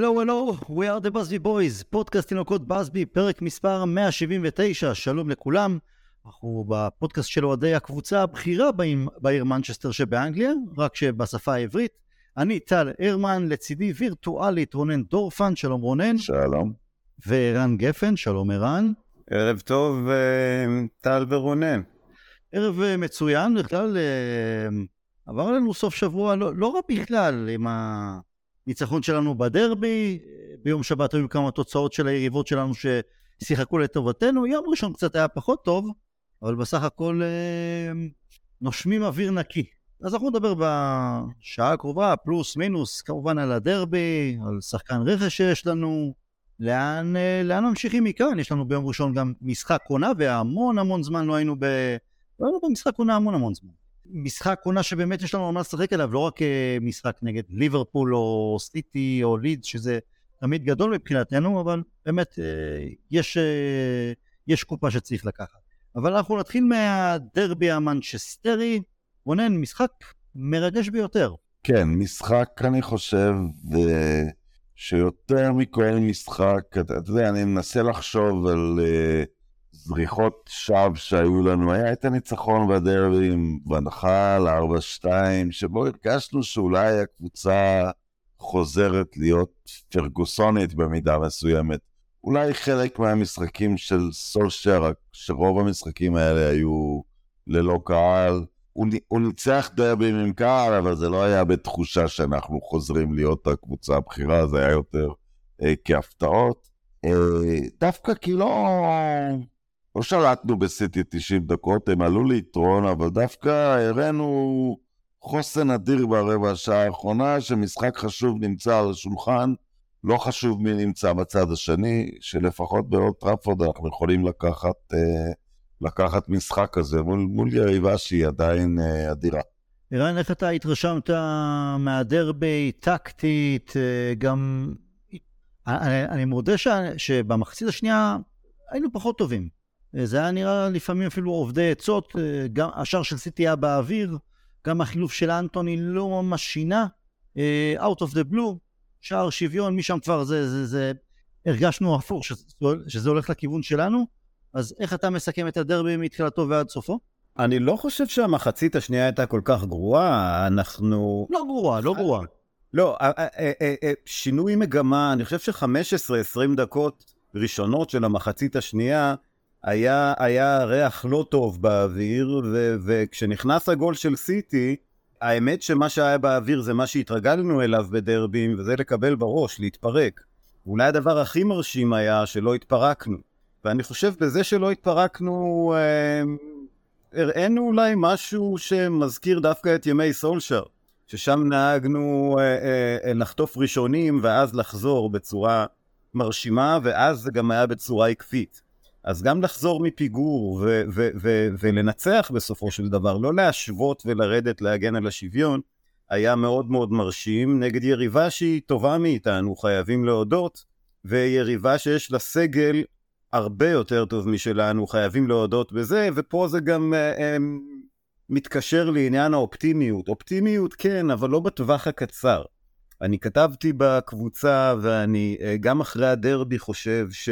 הלו, הלו, we are the Busby Boys, פודקאסט תינוקות בסבי, פרק מספר 179, שלום לכולם. אנחנו בפודקאסט של אוהדי הקבוצה הבכירה בעיר מנצ'סטר שבאנגליה, רק שבשפה העברית. אני טל הרמן, לצידי וירטואלית רונן דורפן, שלום רונן. שלום. וערן גפן, שלום ערן. ערב טוב, אה, טל ורונן. ערב אה, מצוין, בכלל אה, עבר עלינו סוף שבוע לא, לא רע בכלל עם הניצחון שלנו בדרבי, ביום שבת היו כמה תוצאות של היריבות שלנו ששיחקו לטובתנו, יום ראשון קצת היה פחות טוב, אבל בסך הכל נושמים אוויר נקי. אז אנחנו נדבר בשעה הקרובה, פלוס מינוס, כמובן על הדרבי, על שחקן רכש שיש לנו, לאן, לאן ממשיכים מכאן? יש לנו ביום ראשון גם משחק עונה, והמון המון זמן לא היינו ב... לא היינו במשחק עונה המון המון זמן. משחק עונה שבאמת יש לנו על מה לשחק עליו, לא רק משחק נגד ליברפול או סיטי או לידס, שזה תמיד גדול מבחינתנו, אבל באמת יש, יש קופה שצריך לקחת. אבל אנחנו נתחיל מהדרבי המנצ'סטרי. רונן, משחק מרגש ביותר. כן, משחק אני חושב שיותר מכל משחק, אתה יודע, אני מנסה לחשוב על זריחות שווא שהיו לנו. היה את הניצחון בדרבי עם ונחל, 4-2, שבו הרגשנו שאולי הקבוצה חוזרת להיות פרגוסונית במידה מסוימת. אולי חלק מהמשחקים של סולשר, שרוב המשחקים האלה היו ללא קהל. הוא, הוא ניצח דרבים עם קהל, אבל זה לא היה בתחושה שאנחנו חוזרים להיות הקבוצה הבכירה, זה היה יותר אה, כהפתעות. אה, דווקא כי לא, לא שלטנו בסיטי 90 דקות, הם עלו ליתרון, אבל דווקא הראינו חוסן אדיר ברבע השעה האחרונה, שמשחק חשוב נמצא על השולחן. לא חשוב מי נמצא בצד השני, שלפחות בעוד טראפורד אנחנו יכולים לקחת, אה, לקחת משחק כזה מול, מול יריבה שהיא עדיין אה, אדירה. ערן, איך אתה התרשמת מהדרבי, טקטית, אה, גם... אני, אני מודה ש, שבמחצית השנייה היינו פחות טובים. אה, זה היה נראה לפעמים אפילו עובדי עצות, אה, גם השער של סיטי היה באוויר, גם החילוף של אנטוני לא ממש שינה, אה, out of the blue. שער שוויון, משם כבר זה, זה, זה, הרגשנו הפוך, שזה, שזה הולך לכיוון שלנו. אז איך אתה מסכם את הדרבי מתחילתו ועד סופו? אני לא חושב שהמחצית השנייה הייתה כל כך גרועה, אנחנו... לא גרועה, לא גרועה. לא, שינוי מגמה, אני חושב ש-15-20 דקות ראשונות של המחצית השנייה, היה, היה ריח לא טוב באוויר, ו- וכשנכנס הגול של סיטי, האמת שמה שהיה באוויר זה מה שהתרגלנו אליו בדרבים, וזה לקבל בראש, להתפרק. אולי הדבר הכי מרשים היה שלא התפרקנו. ואני חושב בזה שלא התפרקנו, אה, הראינו אולי משהו שמזכיר דווקא את ימי סולשר, ששם נהגנו אה, אה, לחטוף ראשונים ואז לחזור בצורה מרשימה, ואז זה גם היה בצורה עקבית. אז גם לחזור מפיגור ו- ו- ו- ולנצח בסופו של דבר, לא להשוות ולרדת להגן על השוויון, היה מאוד מאוד מרשים נגד יריבה שהיא טובה מאיתנו, חייבים להודות, ויריבה שיש לה סגל הרבה יותר טוב משלנו, חייבים להודות בזה, ופה זה גם אה, אה, מתקשר לעניין האופטימיות. אופטימיות כן, אבל לא בטווח הקצר. אני כתבתי בקבוצה, ואני אה, גם אחרי הדרבי חושב ש...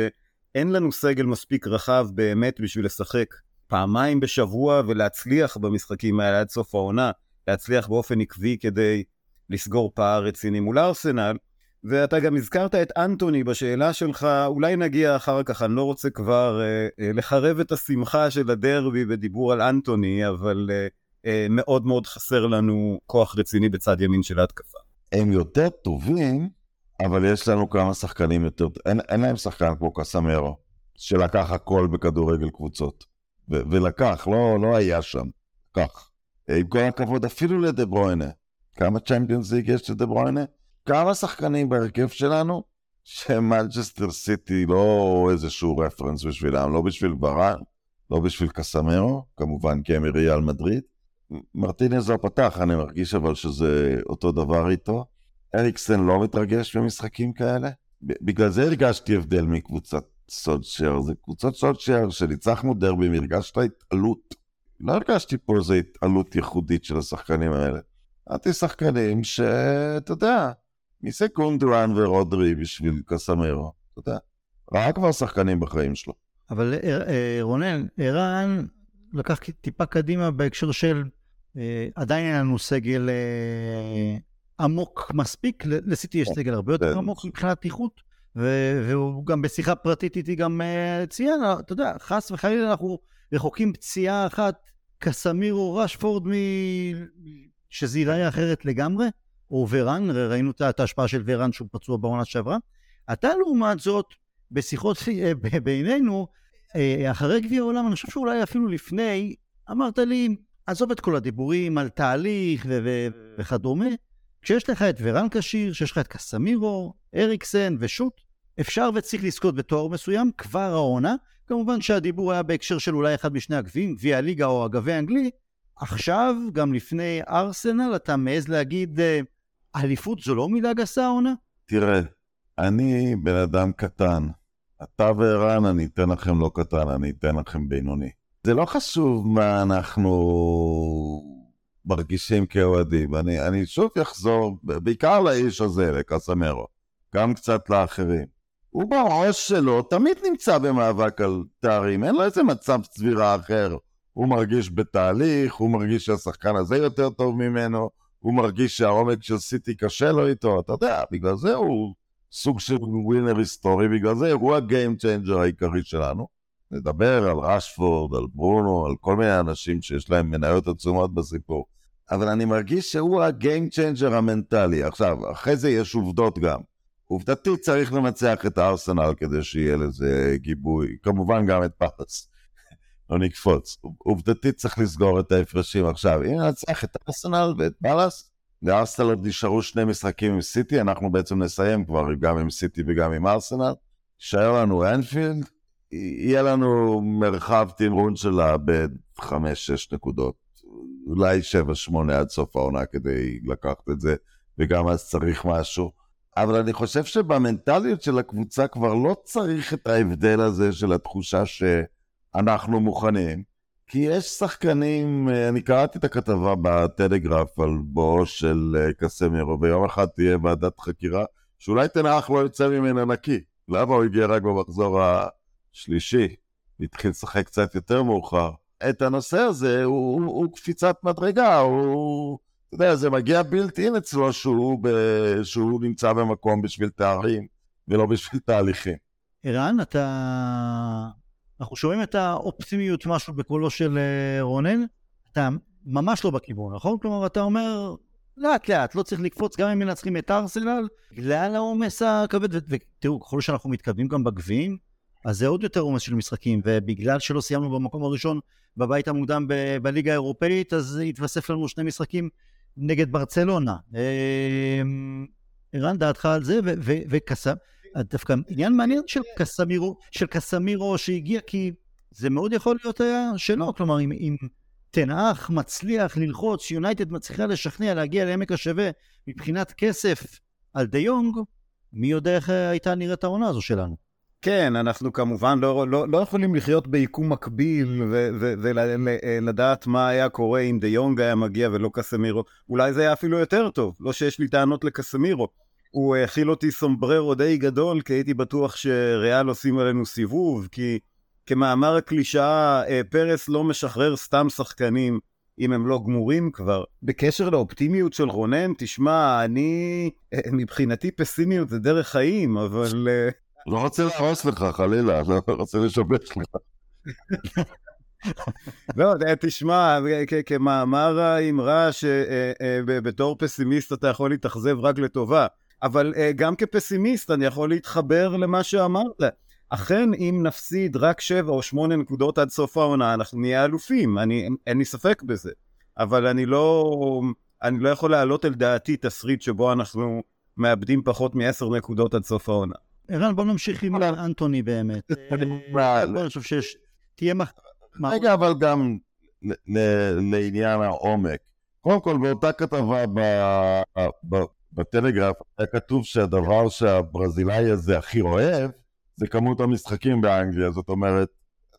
אין לנו סגל מספיק רחב באמת בשביל לשחק פעמיים בשבוע ולהצליח במשחקים האלה עד סוף העונה, להצליח באופן עקבי כדי לסגור פער רציני מול ארסנל. ואתה גם הזכרת את אנטוני בשאלה שלך, אולי נגיע אחר כך, אני לא רוצה כבר אה, אה, לחרב את השמחה של הדרבי בדיבור על אנטוני, אבל אה, אה, מאוד מאוד חסר לנו כוח רציני בצד ימין של ההתקפה. הם יותר טובים אבל יש לנו כמה שחקנים יותר, אין, אין להם שחקן כמו קסמרו, שלקח הכל בכדורגל קבוצות. ו- ולקח, לא, לא היה שם, לקח. עם כל הכבוד, אפילו לדה ברוינה. כמה צ'מפיונס ליג יש לדה ברוינה? כמה שחקנים בהרכב שלנו שמנצ'סטר סיטי לא איזשהו רפרנס בשבילם, לא בשביל ברן, לא בשביל קסמרו, כמובן כי הם ריאל מדריד. מרטינז לא פתח, אני מרגיש אבל שזה אותו דבר איתו. אריקסן לא מתרגש במשחקים כאלה. בגלל זה הרגשתי הבדל מקבוצת סולשייר. זה קבוצת סולשייר שניצחנו דרבים, הרגשת התעלות. לא הרגשתי פה איזו התעלות ייחודית של השחקנים האלה. אמרתי שחקנים שאתה יודע, מי זה קונדרן ורודרי בשביל קסמרו? אתה יודע, ראה כבר שחקנים בחיים שלו. אבל אה, אה, רונן, ערן לקח טיפה קדימה בהקשר של אה, עדיין אין לנו סגל עמוק מספיק, לסיטי יש סגל הרבה יותר כן. עמוק מבחינת איכות, והוא גם בשיחה פרטית איתי גם אה, ציין, אתה יודע, חס וחלילה אנחנו רחוקים פציעה אחת, קסמירו רשפורד, מ... שזה ייראה אחרת לגמרי, או ורן, ראינו את ההשפעה של ורן שהוא פצוע בעונה שעברה. אתה לעומת זאת, בשיחות אה, בינינו, אה, אחרי גביע העולם, אני חושב שאולי אפילו לפני, אמרת לי, עזוב את כל הדיבורים על תהליך וכדומה, כשיש לך את ורן כשיר, שיש לך את קסמירו, אריקסן ושוט, אפשר וצריך לזכות בתואר מסוים כבר העונה. כמובן שהדיבור היה בהקשר של אולי אחד משני הגביעים, גביע הליגה או הגביע האנגלי. עכשיו, גם לפני ארסנל, אתה מעז להגיד, אה, אליפות זו לא מילה גסה העונה? תראה, אני בן אדם קטן. אתה וערן, אני אתן לכם לא קטן, אני אתן לכם בינוני. זה לא חשוב מה אנחנו מרגישים כאוהדים. אני, אני שוב אחזור, בעיקר לאיש הזה, לקסמרו. גם קצת לאחרים. הוא בראש שלו תמיד נמצא במאבק על תארים, אין לו איזה מצב צבירה אחר. הוא מרגיש בתהליך, הוא מרגיש שהשחקן הזה יותר טוב ממנו, הוא מרגיש שהעומק של סיטי קשה לו איתו, אתה יודע, בגלל זה הוא סוג של winner היסטורי, בגלל זה הוא ה game changer העיקרי שלנו. נדבר על רשפורד, על ברונו, על כל מיני אנשים שיש להם מניות עצומות בסיפור. אבל אני מרגיש שהוא ה game changer המנטלי. עכשיו, אחרי זה יש עובדות גם. עובדתית צריך לנצח את הארסנל כדי שיהיה לזה גיבוי. כמובן גם את פאלאס. לא נקפוץ. עובדתית צריך לסגור את ההפרשים עכשיו. אם ננצח את ארסנל ואת פאלאס, לארסנל עוד נשארו שני משחקים עם סיטי, אנחנו בעצם נסיים כבר גם עם סיטי וגם עם ארסנל. יישאר לנו אנפילד, יהיה לנו מרחב תמרון של לאבד 5-6 נקודות. אולי 7-8 עד סוף העונה כדי לקחת את זה, וגם אז צריך משהו. אבל אני חושב שבמנטליות של הקבוצה כבר לא צריך את ההבדל הזה של התחושה שאנחנו מוכנים. כי יש שחקנים, אני קראתי את הכתבה בטלגרף על בואו של אה, קסמירו, ויום אחד תהיה ועדת חקירה, שאולי תנח לא יוצא ממנה נקי. למה הוא הגיע רק במחזור השלישי? התחיל לשחק קצת יותר מאוחר. את הנושא הזה הוא, הוא, הוא קפיצת מדרגה, הוא... אתה יודע, זה מגיע בלתי אין אצלו שהוא, ב, שהוא נמצא במקום בשביל תארים ולא בשביל תהליכים. ערן, אתה... אנחנו שומעים את האופטימיות משהו בקולו של אה, רונן, אתה ממש לא בכיוון, נכון? כלומר, אתה אומר, לאט לאט, לא צריך לקפוץ גם אם מנצחים את ארסנל, בגלל העומס הכבד, ותראו, ככל שאנחנו מתקדמים גם בגביעים, אז זה עוד יותר עומס של משחקים, ובגלל שלא סיימנו במקום הראשון בבית המוקדם ב- בליגה האירופאית, אז התווסף לנו שני משחקים נגד ברצלונה. אמ, ערן, דעתך על זה, וקסם, דווקא עניין מעניין של קסמירו, של קסמירו שהגיע, כי זה מאוד יכול להיות היה שלא, כלומר, אם, אם תנאך מצליח ללחוץ, יונייטד מצליחה לשכנע להגיע לעמק השווה מבחינת כסף על דה יונג, מי יודע איך הייתה נראית העונה הזו שלנו. כן, אנחנו כמובן לא, לא, לא יכולים לחיות ביקום מקביל ולדעת מה היה קורה אם דה יונג היה מגיע ולא קסמירו. אולי זה היה אפילו יותר טוב, לא שיש לי טענות לקסמירו. הוא האכיל אותי סומבררו די גדול, כי הייתי בטוח שריאל עושים עלינו סיבוב, כי כמאמר הקלישאה, אה, פרס לא משחרר סתם שחקנים אם הם לא גמורים כבר. בקשר לאופטימיות של רונן, תשמע, אני, אה, מבחינתי פסימיות זה דרך חיים, אבל... אה, לא רוצה להרוס לך, חלילה, לא רוצה לשבש לך. לא, תשמע, כמאמר האמרה שבתור פסימיסט אתה יכול להתאכזב רק לטובה, אבל גם כפסימיסט אני יכול להתחבר למה שאמרת. אכן, אם נפסיד רק שבע או שמונה נקודות עד סוף העונה, אנחנו נהיה אלופים, אני, אין לי ספק בזה. אבל אני לא, אני לא יכול להעלות על דעתי תסריט שבו אנחנו מאבדים פחות מעשר נקודות עד סוף העונה. ערן, בוא נמשיך עם אנטוני באמת. אני חושב שיש... תהיה מח... רגע, אבל גם לעניין העומק. קודם כל, באותה כתבה בטלגרף היה כתוב שהדבר שהברזילאי הזה הכי אוהב זה כמות המשחקים באנגליה. זאת אומרת,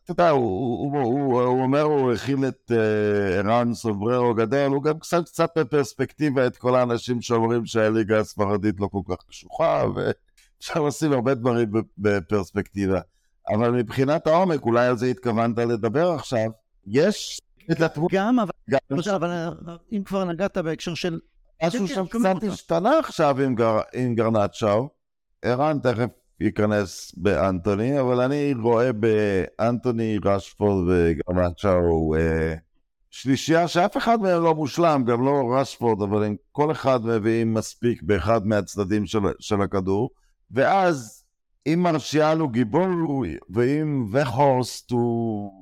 אתה יודע, הוא, הוא, הוא, הוא, הוא אומר, הוא הכין את אה, ערן סובררו גדל, הוא גם קצת, קצת בפרספקטיבה את כל האנשים שאומרים שהליגה הספרדית לא כל כך קשוחה, ואפשר לשים הרבה דברים בפרספקטיבה. אבל מבחינת העומק, אולי על זה התכוונת לדבר עכשיו, יש את התמונה. גם, אבל, גם אבל אה, אם כבר נגעת בהקשר של... משהו שם קצת השתנה עכשיו עם, גר, עם גרנצ'או. ערן תכף ייכנס באנטוני, אבל אני רואה באנטוני, רשפורד וגרנצ'או אה, שלישייה שאף אחד מהם לא מושלם, גם לא רשפורד, אבל הם כל אחד מביאים מספיק באחד מהצדדים של, של הכדור, ואז אם מרשיאל הוא גיבור, ואם וחורסט הוא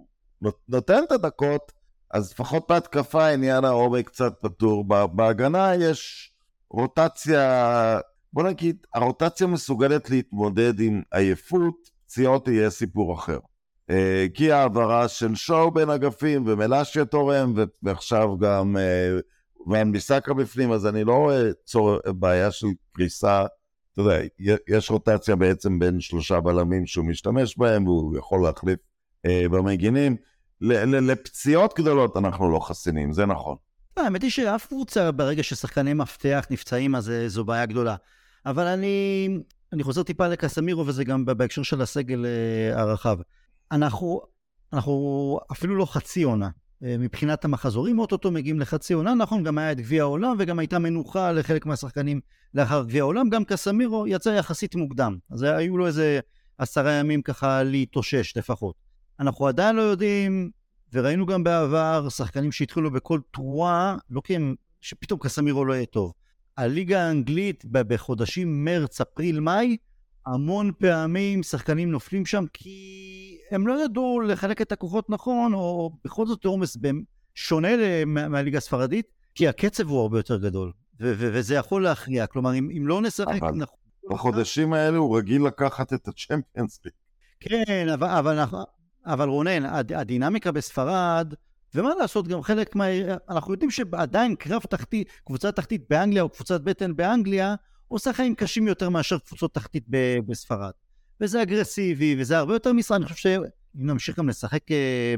נותן את הדקות, אז לפחות בהתקפה עניין העומק קצת פתור. בהגנה יש רוטציה, בוא נגיד, הרוטציה מסוגלת להתמודד עם עייפות, פציעות יהיה סיפור אחר. אה, כי העברה של שואו בין אגפים ומלאשיה תורם, ועכשיו גם אה, ואן ביסקה בפנים, אז אני לא רואה צור... בעיה של קריסה. אתה יודע, יש רוטציה בעצם בין שלושה בלמים שהוא משתמש בהם, והוא יכול להחליף אה, במגינים. לפציעות גדולות אנחנו לא חסינים, זה נכון. לא, האמת היא שאף קבוצה, ברגע ששחקני מפתח נפצעים, אז אה, זו בעיה גדולה. אבל אני, אני חוזר טיפה לקסמירו, וזה גם בהקשר של הסגל אה, הרחב. אנחנו, אנחנו אפילו לא חצי עונה. אה, מבחינת המחזורים, אוטוטו מגיעים לחצי עונה, נכון, גם היה את גביע העולם וגם הייתה מנוחה לחלק מהשחקנים לאחר גביע העולם, גם קסמירו יצא יחסית מוקדם, אז היו לו איזה עשרה ימים ככה להתאושש לפחות. אנחנו עדיין לא יודעים, וראינו גם בעבר שחקנים שהתחילו בכל תרועה, לא כי הם, שפתאום קסמירו לא יהיה טוב. הליגה האנגלית בחודשים מרץ, אפריל, מאי, המון פעמים שחקנים נופלים שם כי הם לא ידעו לחלק את הכוחות נכון, או בכל זאת עומס שונה מהליגה הספרדית, כי הקצב הוא הרבה יותר גדול, וזה יכול להכריע. כלומר, אם, אם לא נשחק נכון... בחודשים האלה הוא רגיל לקחת את הצ'מפיונס ליג. כן, אבל, אבל אבל רונן, הדינמיקה בספרד, ומה לעשות, גם חלק מה... אנחנו יודעים שעדיין קרב תחתית, קבוצה תחתית באנגליה או קבוצת בטן באנגליה, עושה חיים קשים יותר מאשר קבוצות תחתית בספרד. וזה אגרסיבי, וזה הרבה יותר משרה, אני חושב שאם נמשיך גם לשחק אה,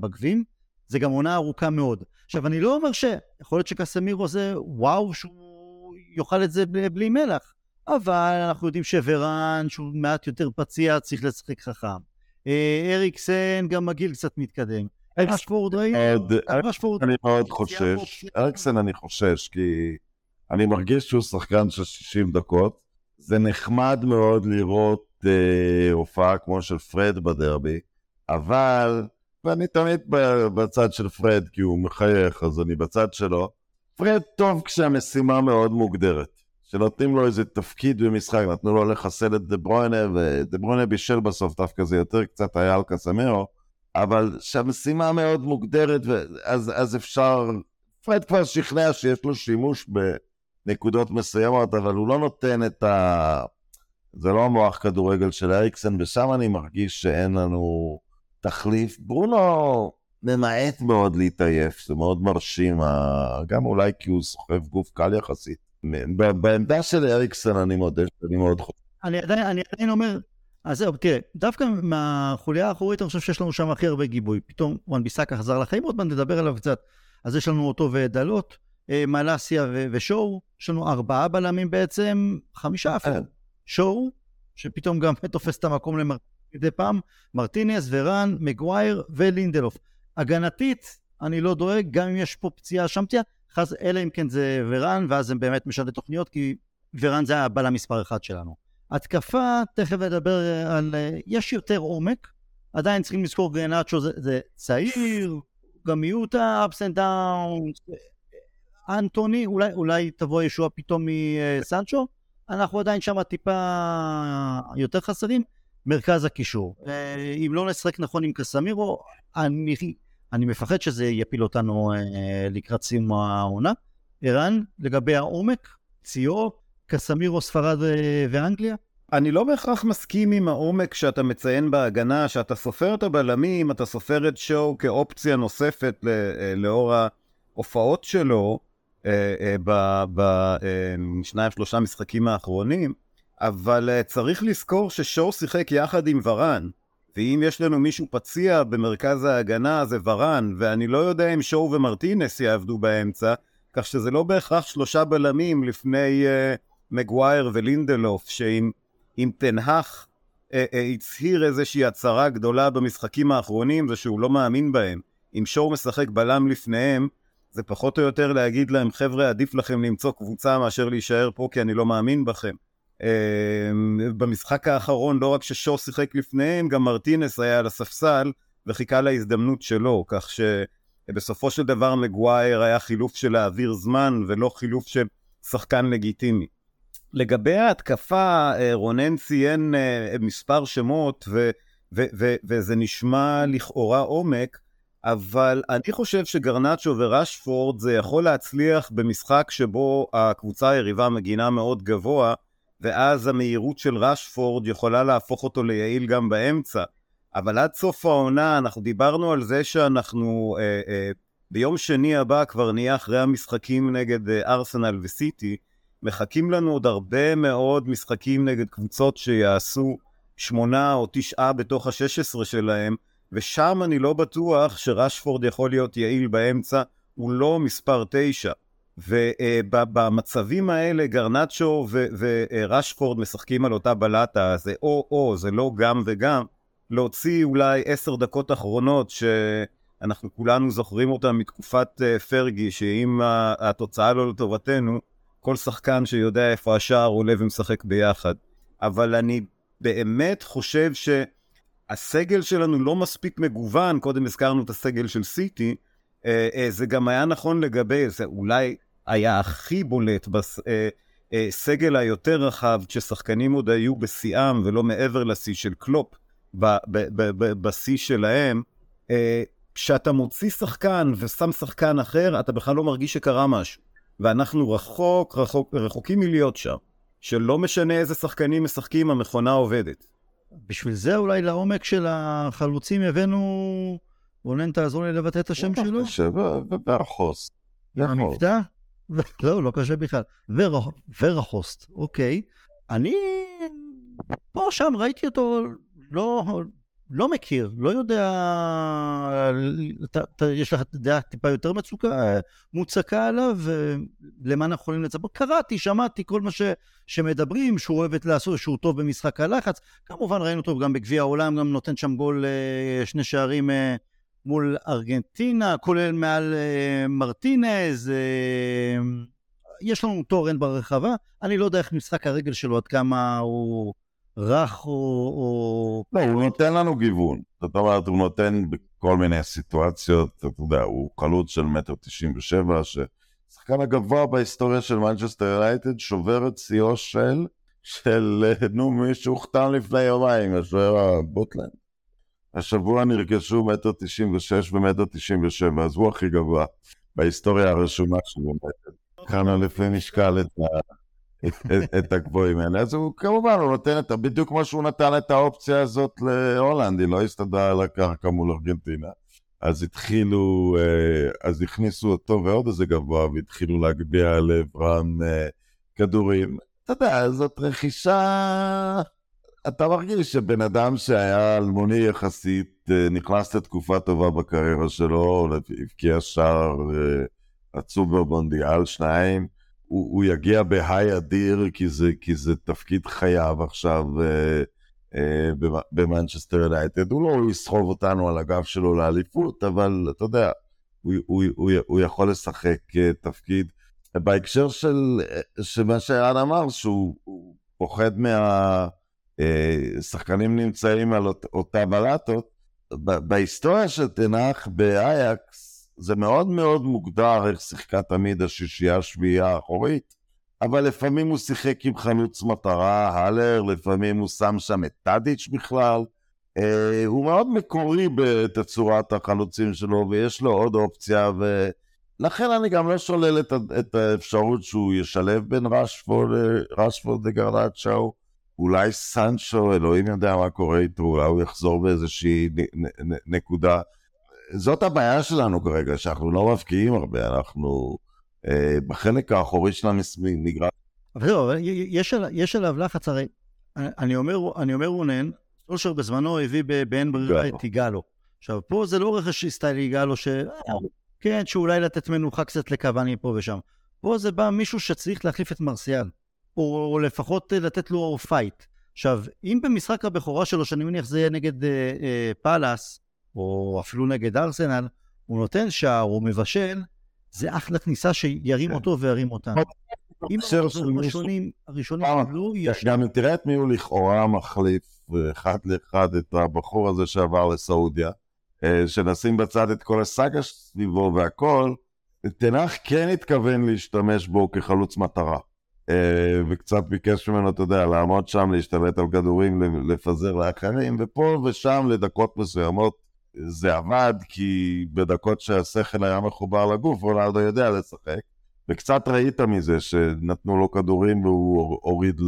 בגבים, זה גם עונה ארוכה מאוד. עכשיו, אני לא אומר שיכול להיות שקסמירו זה וואו, שהוא יאכל את זה בלי, בלי מלח, אבל אנחנו יודעים שוורן, שהוא מעט יותר פציע, צריך לשחק חכם. אה, אריקסן גם הגיל קצת מתקדם. אשפורד ראינו, אשפורד... אני מאוד חושש, אריקסן אני חושש, כי אני מרגיש שהוא שחקן של 60 דקות. זה נחמד מאוד לראות אה, הופעה כמו של פרד בדרבי, אבל, ואני תמיד בצד של פרד, כי הוא מחייך, אז אני בצד שלו. פרד טוב כשהמשימה מאוד מוגדרת. שנותנים לו איזה תפקיד במשחק, נתנו לו לחסל את דה ברוינה, ודה ברוינה בישל בסוף, דווקא זה יותר קצת היה על קסמרו, אבל שהמשימה מאוד מוגדרת, אז, אז אפשר... פרד כבר שכנע שיש לו שימוש בנקודות מסוימות, אבל הוא לא נותן את ה... זה לא המוח כדורגל של אריקסן, ושם אני מרגיש שאין לנו תחליף. ברונו ממעט מאוד להתעייף, זה מאוד מרשים, גם אולי כי הוא סוחב גוף קל יחסית. בעמדה של אריקסון אני מודה שאני מאוד חושב. אני עדיין, אני עדיין אומר, אז זהו, תראה, דווקא מהחוליה האחורית אני חושב שיש לנו שם הכי הרבה גיבוי. פתאום וואן ביסאקה חזר לחיים, עוד מעט נדבר עליו קצת. אז יש לנו אותו ודלות, מלאסיה ושואו, יש לנו ארבעה בלמים בעצם, חמישה אפילו. כן. שואו, שפתאום גם תופס את המקום למדי פעם, מרטינס, ורן, מגווייר ולינדלוף. הגנתית, אני לא דואג, גם אם יש פה פציעה שם פציעה, חס, אלא אם כן זה ורן, ואז זה באמת משנה תוכניות, כי ורן זה הבלם מספר אחד שלנו. התקפה, תכף נדבר על... יש יותר עומק, עדיין צריכים לזכור גרנצ'ו זה, זה צעיר, גם את ה-ups and downs, אנטוני, אולי, אולי תבוא ישועה פתאום מסנצ'ו, אנחנו עדיין שם טיפה יותר חסרים, מרכז הקישור. אה, אם לא נשחק נכון עם קסמירו, אני אני מפחד שזה יפיל אותנו אה, לקראת סיום העונה. ערן, לגבי העומק, ציור, קסמירו, ספרד אה, ואנגליה? אני לא בהכרח מסכים עם העומק שאתה מציין בהגנה, שאתה סופר את הבלמים, אתה סופר את שואו כאופציה נוספת לאור ההופעות שלו בשניים שלושה משחקים האחרונים, אבל צריך לזכור ששואו שיחק יחד עם ורן, ואם יש לנו מישהו פציע במרכז ההגנה זה ורן, ואני לא יודע אם שואו ומרטינס יעבדו באמצע, כך שזה לא בהכרח שלושה בלמים לפני uh, מגווייר ולינדלוף, שאם תנהך uh, uh, הצהיר איזושהי הצהרה גדולה במשחקים האחרונים זה שהוא לא מאמין בהם. אם שואו משחק בלם לפניהם, זה פחות או יותר להגיד להם, חבר'ה, עדיף לכם למצוא קבוצה מאשר להישאר פה כי אני לא מאמין בכם. אמ, במשחק האחרון, לא רק ששו שיחק לפניהם, גם מרטינס היה על הספסל וחיכה להזדמנות שלו, כך שבסופו של דבר מגווייר היה חילוף של להעביר זמן ולא חילוף של שחקן לגיטימי. לגבי ההתקפה, אה, רונן ציין אה, מספר שמות ו- ו- ו- וזה נשמע לכאורה עומק, אבל אני חושב שגרנצ'ו וראשפורד זה יכול להצליח במשחק שבו הקבוצה היריבה מגינה מאוד גבוה, ואז המהירות של ראשפורד יכולה להפוך אותו ליעיל גם באמצע. אבל עד סוף העונה אנחנו דיברנו על זה שאנחנו אה, אה, ביום שני הבא כבר נהיה אחרי המשחקים נגד אה, ארסנל וסיטי, מחכים לנו עוד הרבה מאוד משחקים נגד קבוצות שיעשו שמונה או תשעה בתוך השש עשרה שלהם, ושם אני לא בטוח שרשפורד יכול להיות יעיל באמצע, הוא לא מספר תשע. ובמצבים האלה גרנצ'ו ורשפורד משחקים על אותה בלטה, זה או-או, זה לא גם וגם. להוציא אולי עשר דקות אחרונות שאנחנו כולנו זוכרים אותן מתקופת אה, פרגי, שאם התוצאה לא לטובתנו, כל שחקן שיודע איפה השער עולה ומשחק ביחד. אבל אני באמת חושב שהסגל שלנו לא מספיק מגוון, קודם הזכרנו את הסגל של סיטי, אה, אה, זה גם היה נכון לגבי, זה אולי היה הכי בולט בסגל אה, היותר רחב, כששחקנים עוד היו בשיאם ולא מעבר לשיא של קלופ, בשיא שלהם, כשאתה מוציא שחקן ושם שחקן אחר, אתה בכלל לא מרגיש שקרה משהו. ואנחנו רחוק, רחוק, רחוקים מלהיות שם. שלא משנה איזה שחקנים משחקים, המכונה עובדת. בשביל זה אולי לעומק של החלוצים הבאנו... רונן, תעזור לי לבטא את השם שלו. ורכוס. המבטא? לא, לא קשה בכלל. ורחוסט, אוקיי. אני פה שם ראיתי אותו, לא, לא מכיר, לא יודע, אתה, אתה, יש לך דעה טיפה יותר מצוקה, מוצקה עליו, למה אנחנו יכולים לצפות? קראתי, שמעתי כל מה ש, שמדברים, שהוא אוהב לעשות, שהוא טוב במשחק הלחץ. כמובן ראינו אותו גם בגביע העולם, גם נותן שם גול, אה, שני שערים אה, מול ארגנטינה, כולל מעל אה, מרטינז. יש לנו תורן ברחבה, אני לא יודע איך משחק הרגל שלו, עד כמה הוא... רך או... או... לא, הוא נותן לנו גיוון. זאת אומרת, הוא נותן בכל מיני סיטואציות, אתה יודע, הוא חלוץ של מטר תשעים ושבע, ששחקן הגבוה בהיסטוריה של מנצ'סטר יונייטד שובר את שיאו של, של, נו, מי שהוחתם לפני יומיים, השוער הבוטלנד. השבוע נרכשו מטר תשעים ושש ומטר תשעים ושבע, אז הוא הכי גבוה בהיסטוריה הרשומה של יונייטד. קרנה לפי משקל את ה... את, הגבוהים האלה, אז הוא כמובן, הוא נותן את, בדיוק כמו שהוא נתן את האופציה הזאת להולנד, היא לא הסתדרה על הקרקע מול ארגנטינה. אז התחילו, אה, אז הכניסו אותו ועוד איזה גבוה, והתחילו להגביה לעברם אה, כדורים. אתה יודע, זאת רכישה... אתה מרגיש שבן אדם שהיה אלמוני יחסית, אה, נכנס לתקופה טובה בקריירה שלו, הבקיע שער עצוב במונדיאל, שניים, הוא, הוא יגיע בהיי אדיר, כי זה, כי זה תפקיד חייו עכשיו אה, אה, במנצ'סטר יונייטד. הוא לא יסחוב אותנו על הגב שלו לאליפות, אבל אתה יודע, הוא, הוא, הוא, הוא יכול לשחק אה, תפקיד. בהקשר של, של מה שערן אמר, שהוא פוחד מהשחקנים אה, נמצאים על אות, אותה בלטות, בהיסטוריה של תנח באייקס, זה מאוד מאוד מוגדר איך שיחקה תמיד השישייה השביעייה האחורית, אבל לפעמים הוא שיחק עם חלוץ מטרה, הלר, לפעמים הוא שם שם את טאדיץ' בכלל. אה, הוא מאוד מקורי בתצורת החלוצים שלו, ויש לו עוד אופציה, ולכן אני גם לא שולל את, את האפשרות שהוא ישלב בין רשפורד, רשפורד וגרנצ'או. אולי סנצ'ו, אלוהים יודע מה קורה איתו, אולי הוא יחזור באיזושהי נקודה. זאת הבעיה שלנו כרגע, שאנחנו לא מבקיעים הרבה, אנחנו אה, בחלק האחורי של המגרש. אבל זהו, יש, יש עליו לחץ, הרי אני אומר, אני אומר רונן, סולשר בזמנו הביא באין ברירה את יגאלו. עכשיו, פה זה לא רכש סטייל יגאלו, ש... כן, שאולי לתת מנוחה קצת לקוואני פה ושם. פה זה בא מישהו שצריך להחליף את מרסיאל, או, או לפחות לתת לו fight. עכשיו, אם במשחק הבכורה שלו, שאני מניח זה יהיה נגד אה, אה, פאלאס, או אפילו נגד ארסנל, הוא נותן שער, הוא מבשל, זה אחלה כניסה שירים כן. אותו וירים אותנו. אם הראשונים, הראשונים לא יש... גם תראה את מי הוא לכאורה מחליף אחד לאחד את הבחור הזה שעבר לסעודיה, אה, שנשים בצד את כל הסאגה סביבו והכל, תנח כן התכוון להשתמש בו כחלוץ מטרה. אה, וקצת ביקש ממנו, אתה יודע, לעמוד שם, להשתלט על כדורים, לפזר לאחרים, ופה ושם לדקות מסוימות זה עבד, כי בדקות שהשכל היה מחובר לגוף, רונלדו יודע לשחק. וקצת ראית מזה שנתנו לו כדורים והוא הוריד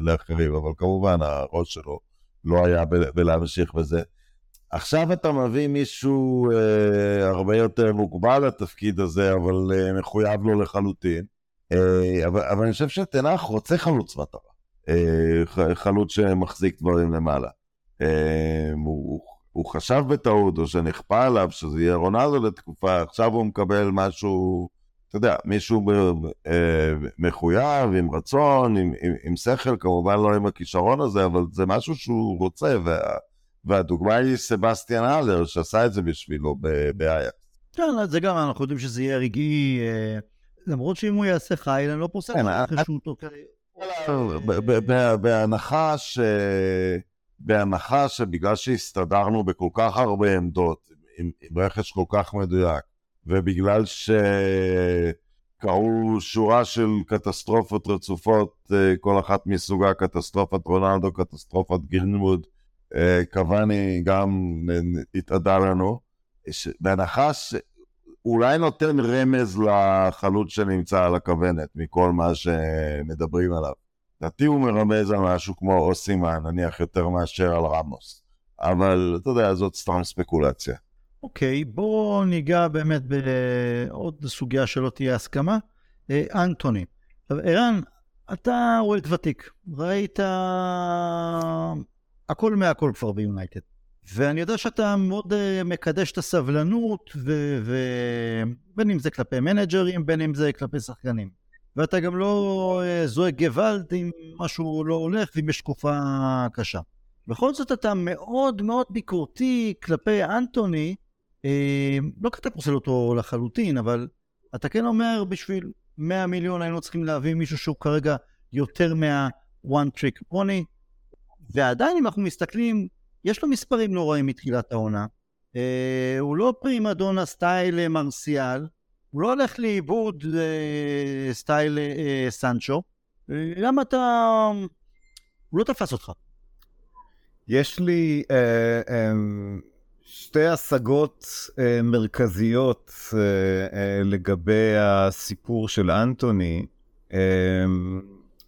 לאחרים, אבל כמובן הראש שלו לא היה בלהמשיך בזה. עכשיו אתה מביא מישהו אה, הרבה יותר מוגבל לתפקיד הזה, אבל אה, מחויב לו לחלוטין. אה, אבל, אבל אני חושב שתנח רוצה חלוץ מטרה. אה, חלוץ שמחזיק דברים למעלה. אה, הוא, הוא חשב בטעות, או שנכפה עליו שזה יהיה רונלדו לתקופה, עכשיו הוא מקבל משהו, אתה יודע, מישהו אה, מחויב, עם רצון, עם, עם, עם שכל, כמובן לא עם הכישרון הזה, אבל זה משהו שהוא רוצה, וה, והדוגמה היא סבסטיאן אלר, שעשה את זה בשבילו באייקס. כן, זה גם, אנחנו יודעים שזה יהיה רגעי, אה, למרות שאם הוא יעשה חייל, אני לא פוסק כן, שהוא תוקע. בהנחה ש... בהנחה שבגלל שהסתדרנו בכל כך הרבה עמדות, עם, עם רכש כל כך מדויק, ובגלל שקרו שורה של קטסטרופות רצופות, אה, כל אחת מסוגה, קטסטרופת רונלדו, קטסטרופת גרינווד, אה, קוואני גם התאדה לנו, בהנחה שאולי נותן רמז לחלוץ שנמצא על הכוונת מכל מה שמדברים עליו. לדעתי הוא מרמז על משהו כמו אוסימן, נניח יותר מאשר על רמוס. אבל אתה יודע, זאת סתם ספקולציה. אוקיי, okay, בואו ניגע באמת בעוד סוגיה שלא תהיה הסכמה. אה, אנטוני. ערן, אתה אוהד ותיק, ראית הכל מהכל כבר ביונייטד. ואני יודע שאתה מאוד uh, מקדש את הסבלנות, ו... ו... בין אם זה כלפי מנג'רים, בין אם זה כלפי שחקנים. ואתה גם לא uh, זועק גוואלד אם משהו לא הולך ואם יש תקופה קשה. בכל זאת אתה מאוד מאוד ביקורתי כלפי אנטוני, uh, לא כי אתה פוסל אותו לחלוטין, אבל אתה כן אומר בשביל 100 מיליון היינו צריכים להביא מישהו שהוא כרגע יותר מה-one trick pony, ועדיין אם אנחנו מסתכלים, יש לו מספרים לא רעים מתחילת העונה. אה, הוא לא פרימה דונה סטייל אה, מרסיאל, הוא לא הולך לאיבוד אה, סטייל אה, סנצ'ו. אה, למה אתה... הוא לא תפס אותך. יש לי אה, אה, שתי השגות אה, מרכזיות אה, אה, לגבי הסיפור של אנטוני. אה,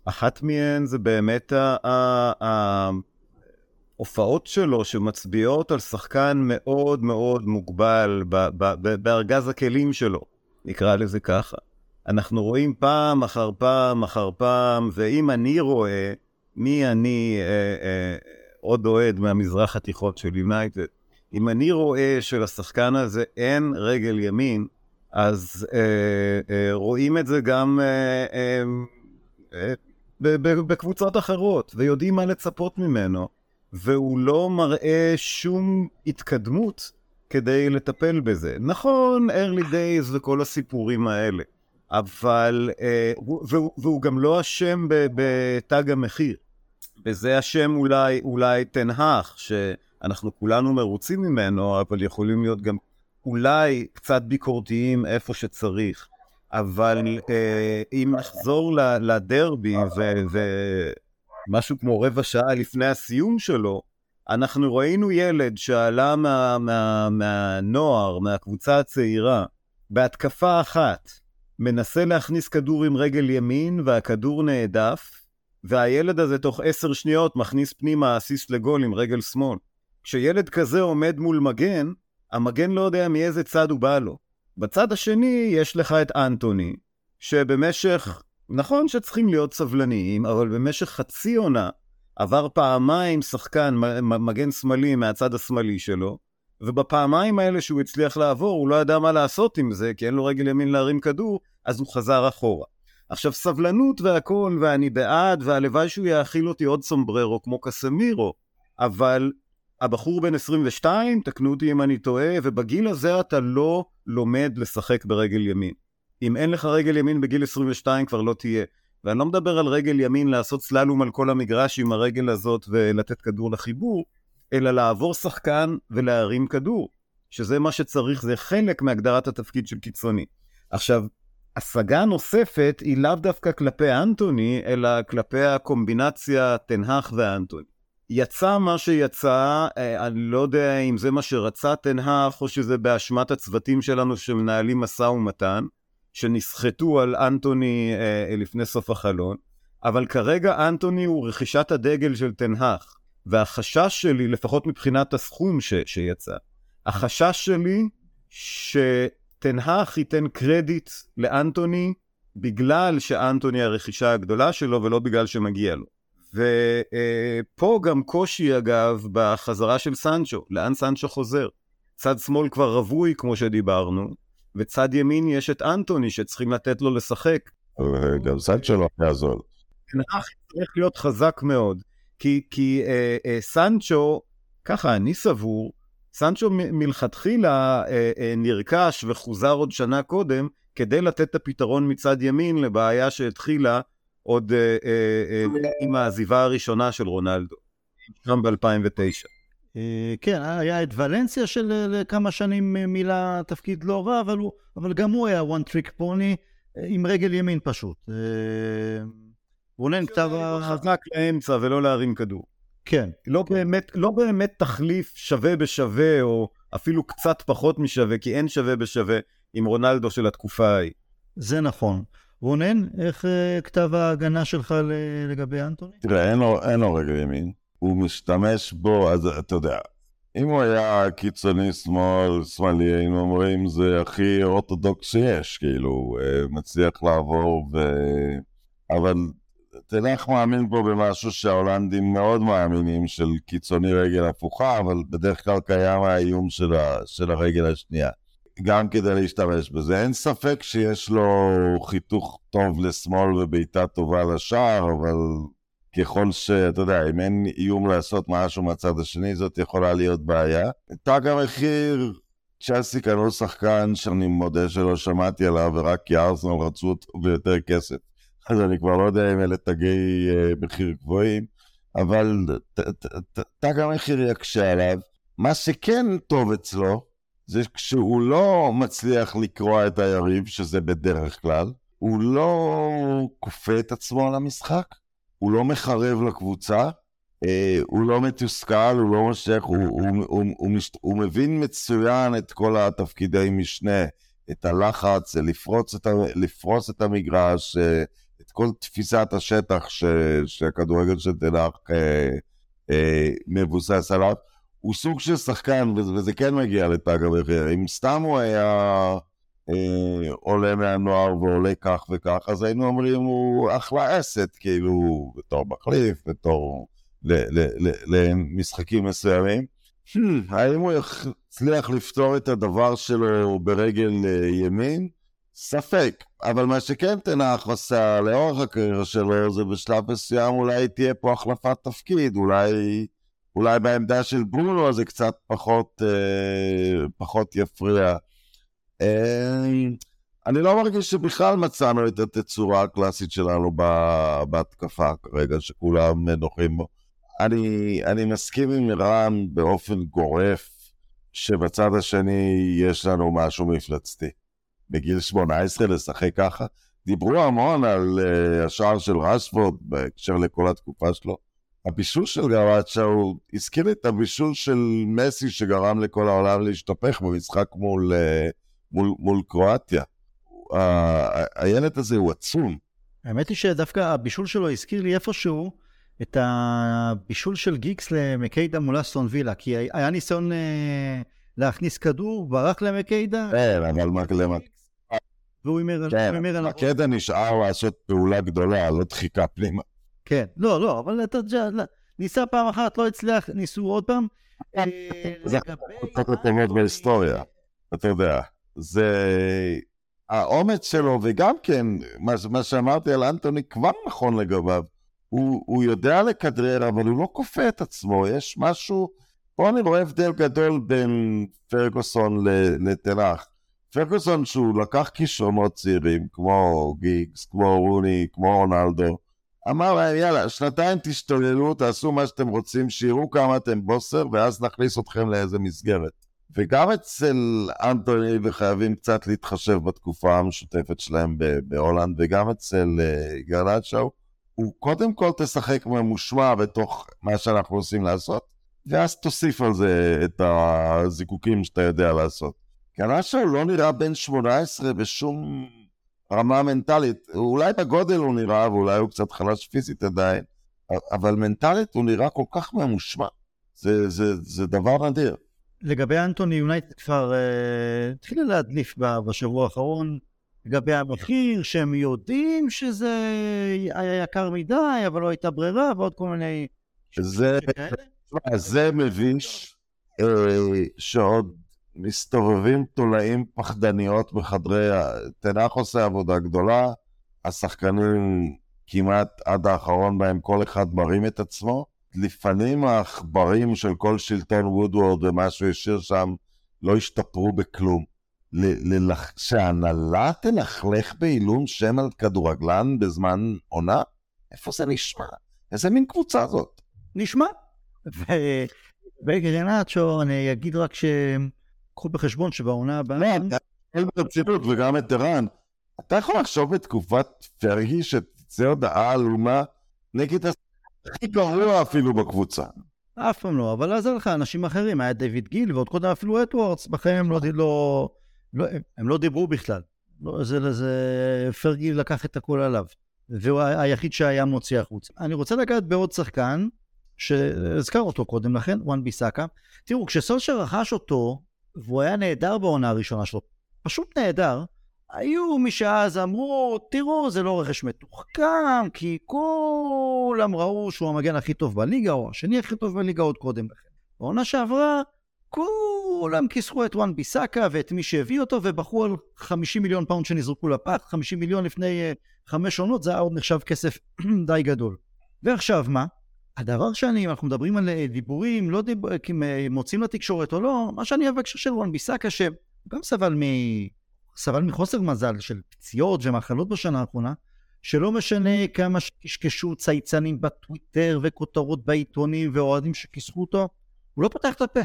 אחת מהן זה באמת ההופעות שלו שמצביעות על שחקן מאוד מאוד מוגבל בארגז הכלים שלו, נקרא לזה ככה. אנחנו רואים פעם אחר פעם אחר פעם, ואם אני רואה מי אני, אה, אה, עוד אוהד מהמזרח התיכון של יונייטד, אם אני רואה שלשחקן הזה אין רגל ימין, אז אה, אה, רואים את זה גם אה, אה, אה, בקבוצות אחרות, ויודעים מה לצפות ממנו, והוא לא מראה שום התקדמות כדי לטפל בזה. נכון, early days וכל הסיפורים האלה, אבל, אה, והוא, והוא גם לא אשם בתג המחיר. בזה אשם אולי, אולי תנהך, שאנחנו כולנו מרוצים ממנו, אבל יכולים להיות גם אולי קצת ביקורתיים איפה שצריך. אבל אה, אם נחזור לדרבי ומשהו כמו רבע שעה לפני הסיום שלו, אנחנו ראינו ילד שעלה מה, מה, מהנוער, מהקבוצה הצעירה, בהתקפה אחת, מנסה להכניס כדור עם רגל ימין והכדור נעדף, והילד הזה תוך עשר שניות מכניס פנימה אסיסט לגול עם רגל שמאל. כשילד כזה עומד מול מגן, המגן לא יודע מאיזה צד הוא בא לו. בצד השני יש לך את אנטוני, שבמשך, נכון שצריכים להיות סבלניים, אבל במשך חצי עונה עבר פעמיים שחקן מגן שמאלי מהצד השמאלי שלו, ובפעמיים האלה שהוא הצליח לעבור, הוא לא ידע מה לעשות עם זה, כי אין לו רגל ימין להרים כדור, אז הוא חזר אחורה. עכשיו, סבלנות והכול, ואני בעד, והלוואי שהוא יאכיל אותי עוד סומבררו כמו קסמירו, אבל הבחור בן 22, תקנו אותי אם אני טועה, ובגיל הזה אתה לא לומד לשחק ברגל ימין. אם אין לך רגל ימין בגיל 22 כבר לא תהיה. ואני לא מדבר על רגל ימין לעשות סללום על כל המגרש עם הרגל הזאת ולתת כדור לחיבור, אלא לעבור שחקן ולהרים כדור, שזה מה שצריך, זה חלק מהגדרת התפקיד של קיצוני. עכשיו, השגה נוספת היא לאו דווקא כלפי אנטוני, אלא כלפי הקומבינציה תנהך ואנטוני. יצא מה שיצא, אה, אני לא יודע אם זה מה שרצה תנהך, או שזה באשמת הצוותים שלנו שמנהלים משא ומתן, שנסחטו על אנטוני אה, לפני סוף החלון, אבל כרגע אנטוני הוא רכישת הדגל של תנהך, והחשש שלי, לפחות מבחינת הסכום ש, שיצא, החשש שלי שתנהך ייתן קרדיט לאנטוני בגלל שאנטוני הרכישה הגדולה שלו ולא בגלל שמגיע לו. ופה גם קושי אגב בחזרה של סנצ'ו, לאן סנצ'ו חוזר? צד שמאל כבר רווי כמו שדיברנו, וצד ימין יש את אנטוני שצריכים לתת לו לשחק. גם סנצ'ו לא היה זול. נח צריך להיות חזק מאוד, כי, כי אה, אה, סנצ'ו, ככה אני סבור, סנצ'ו מלכתחילה אה, אה, נרכש וחוזר עוד שנה קודם כדי לתת את הפתרון מצד ימין לבעיה שהתחילה עוד אה, אה, אה, עם העזיבה הראשונה של רונלדו, שם ב-2009. אה, כן, היה את ולנסיה של אה, כמה שנים אה, מילא תפקיד לא רע, אבל, הוא, אבל גם הוא היה one trick pony עם רגל ימין פשוט. רונן כתב... חזק לאמצע ולא להרים כדור. כן. לא, כן. באמת, לא באמת תחליף שווה בשווה, או אפילו קצת פחות משווה, כי אין שווה בשווה עם רונלדו של התקופה ההיא. זה נכון. רונן, איך כתב ההגנה שלך לגבי אנטוני? תראה, אין לו, אין לו רגל ימין. הוא משתמש בו, אז אתה יודע, אם הוא היה קיצוני שמאל, שמאלי, היינו אומרים זה הכי אורתודוקס שיש, כאילו, אה, מצליח לעבור ו... אבל תלך מאמין פה במשהו שההולנדים מאוד מאמינים של קיצוני רגל הפוכה, אבל בדרך כלל קיים האיום של, ה... של הרגל השנייה. גם כדי להשתמש בזה. אין ספק שיש לו חיתוך טוב לשמאל ובעיטה טובה לשער, אבל ככל שאתה יודע, אם אין איום לעשות משהו מהצד השני, זאת יכולה להיות בעיה. תג המחיר, צ'לסי קנו שחקן שאני מודה שלא שמעתי עליו, ורק כי ארסנל רצו אותו ביותר כסף. אז אני כבר לא יודע אם אלה תגי uh, מחיר גבוהים, אבל תג המחיר יקשה עליו. מה שכן טוב אצלו, זה כשהוא לא מצליח לקרוע את היריב, שזה בדרך כלל, הוא לא כופה את עצמו על המשחק, הוא לא מחרב לקבוצה, אה, הוא לא מתוסכל, הוא לא מושך, הוא, הוא, הוא, הוא, הוא, מש, הוא מבין מצוין את כל התפקידי משנה, את הלחץ, לפרוץ את, לפרוץ את המגרש, אה, את כל תפיסת השטח ש, שהכדורגל של תנח אה, אה, מבוסס עליו. הוא סוג של שחקן, וזה כן מגיע לתג המחיר. אם סתם הוא היה... אה, עולה מהנוער ועולה כך וכך, אז היינו אומרים הוא אחלה אסט, כאילו, בתור מחליף, בתור למשחקים מסוימים. Hmm, האם הוא יצליח לפתור את הדבר שלו ברגל אה, ימין? ספק. אבל מה שכן תנח עשה לאורך הקריירה שלו, זה בשלב מסוים אולי תהיה פה החלפת תפקיד, אולי, אולי בעמדה של ברונו זה קצת פחות, אה, פחות יפריע. אמ, אני לא מרגיש שבכלל מצאנו את התצורה הקלאסית שלנו בהתקפה כרגע, שכולם נוחים בו. אני, אני מסכים עם רן באופן גורף שבצד השני יש לנו משהו מפלצתי. בגיל 18 לשחק ככה. דיברו המון על uh, השער של רשפורד בהקשר לכל התקופה שלו. הבישול של גרצ'ה הוא הזכיר את הבישול של מסי שגרם לכל העולם להשתפך במשחק מול... Uh, מול, מול קרואטיה. הילד הזה הוא עצום. האמת היא שדווקא הבישול שלו הזכיר לי איפשהו את הבישול של גיקס למקיידה מול אסטון וילה, כי היה ניסיון אה, להכניס כדור, ברח למקיידה. כן, אבל מה... והוא הימר כן, על... מקיידה נשאר לעשות פעולה גדולה, לא דחיקה פנימה. כן, לא, לא, אבל אתה יודע, ניסה פעם אחת, לא הצליח, ניסו עוד פעם. אה, זה קצת לתלמד בהיסטוריה, אתה יודע. זה האומץ שלו, וגם כן, מה, מה שאמרתי על אנטוני כבר נכון לגביו. הוא, הוא יודע לכדרר, אבל הוא לא כופה את עצמו, יש משהו... פה אני רואה הבדל גדול בין פרגוסון לתנח. פרגוסון שהוא לקח כישרונות צעירים, כמו גיגס, כמו רוני, כמו רונלדו, אמר להם, יאללה, שנתיים תשתוללו, תעשו מה שאתם רוצים, שיראו כמה אתם בוסר, ואז נכניס אתכם לאיזה מסגרת. וגם אצל אנטוני, וחייבים קצת להתחשב בתקופה המשותפת שלהם בהולנד, וגם אצל uh, גרנצ'או, הוא קודם כל תשחק ממושמע בתוך מה שאנחנו עושים לעשות, ואז תוסיף על זה את הזיקוקים שאתה יודע לעשות. גרנצ'או לא נראה בן 18 בשום רמה מנטלית. אולי בגודל הוא נראה, ואולי הוא קצת חלש פיזית עדיין, אבל מנטלית הוא נראה כל כך ממושמע. זה, זה, זה דבר נדיר. לגבי אנטוני יונייטד כבר uh, התחילה להדליף בשבוע האחרון לגבי המחיר, שהם יודעים שזה היה יקר מדי, אבל לא הייתה ברירה, ועוד כל מיני... זה, זה מביש uh, שעוד מסתובבים תולעים פחדניות בחדרי... תנח עושה עבודה גדולה, השחקנים כמעט עד האחרון בהם כל אחד מרים את עצמו. לפעמים העכברים של כל שלטון וודוורד ומה שהוא השאיר שם לא השתפרו בכלום. שההנהלה תלכלך בעילום שם על כדורגלן בזמן עונה? איפה זה נשמע? איזה מין קבוצה זאת? נשמע. וגרנצ'ו, אני אגיד רק ש... קחו בחשבון שבעונה הבאה... ברצינות וגם את ערן. אתה יכול לחשוב בתקופת פרגי שתצא הודעה עלומה נגד הכי גרוע אפילו בקבוצה. אף פעם לא, אבל היה לך אנשים אחרים, היה דיוויד גיל ועוד קודם אפילו אדוורדס, בחיים לא, לא, לא, הם לא דיברו בכלל. לא, זה, זה, פרגי לקח את הכל עליו, והוא היחיד שהיה מוציא החוצה. אני רוצה לגעת בעוד שחקן, שהזכר אותו קודם לכן, וואן ביסאקה. תראו, כשסולשר רכש אותו, והוא היה נהדר בעונה הראשונה שלו, פשוט נהדר. היו מי שאז אמרו, תראו, זה לא רכש מתוחכם, כי כולם ראו שהוא המגן הכי טוב בליגה, או השני הכי טוב בליגה עוד קודם לכן. בעונה שעברה, כולם כיסחו את וואן ביסאקה ואת מי שהביא אותו, ובכו על 50 מיליון פאונד שנזרקו לפח, 50 מיליון לפני אה, חמש עונות, זה היה עוד נחשב כסף די גדול. ועכשיו מה? הדבר שאני, אם אנחנו מדברים על אה, דיבורים, לא דיב... כי מוצאים לתקשורת או לא, מה שאני בהקשר של רון ביסאקה, שגם סבל, מ... סבל מחוסר מזל של פציעות ומחלות בשנה האחרונה, שלא משנה כמה שקשקשו צייצנים בטוויטר וכותרות בעיתונים ואוהדים שכיסחו אותו, הוא לא פתח את הפה.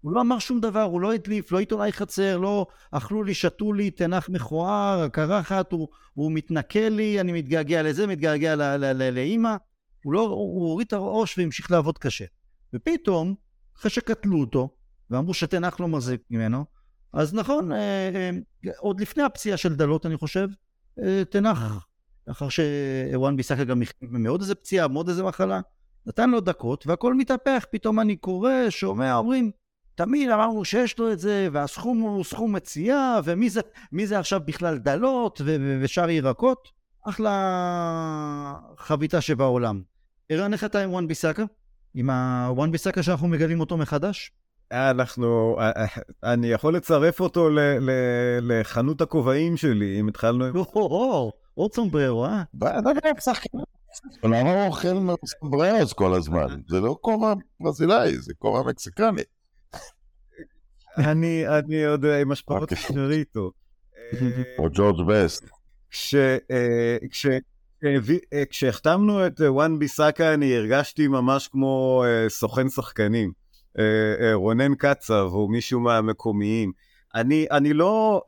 הוא לא אמר שום דבר, הוא לא הדליף, לא עיתונאי חצר, לא אכלו לי, שתו לי, תנח מכוער, קרחת, הוא, הוא מתנכל לי, אני מתגעגע לזה, מתגעגע לאימא. הוא לא, הוא הוריד את הראש והמשיך לעבוד קשה. ופתאום, אחרי שקטלו אותו, ואמרו שתנח לא מחזיק ממנו, אז נכון, אה, אה, עוד לפני הפציעה של דלות, אני חושב, אה, תנח, לאחר שוואן ביסקה גם מאוד איזה פציעה, מאוד איזה מחלה, נתן לו דקות, והכל מתהפך, פתאום אני קורא, שומע, אומרים, תמיד אמרנו שיש לו את זה, והסכום הוא סכום מציאה, ומי זה, זה עכשיו בכלל דלות ושאר ירקות? אחלה חביתה שבעולם. ערן, איך אתה עם וואן ביסאקה? עם הוואן ביסאקה שאנחנו מגלים אותו מחדש? אנחנו, אה, אה, אני יכול לצרף אותו ל, ל, לחנות הכובעים שלי, אם התחלנו עם... עוד סומבררו, אה? למה הוא אוכל סומבררוס כל הזמן? זה לא כובע ברזילאי, זה כובע מקסיקני. אני עוד עם השפעות שריטו. או ג'ורג' בסט. כשהחתמנו את וואן ביסאקה אני הרגשתי ממש כמו סוכן שחקנים. רונן קצב או מישהו מהמקומיים. אני, אני לא,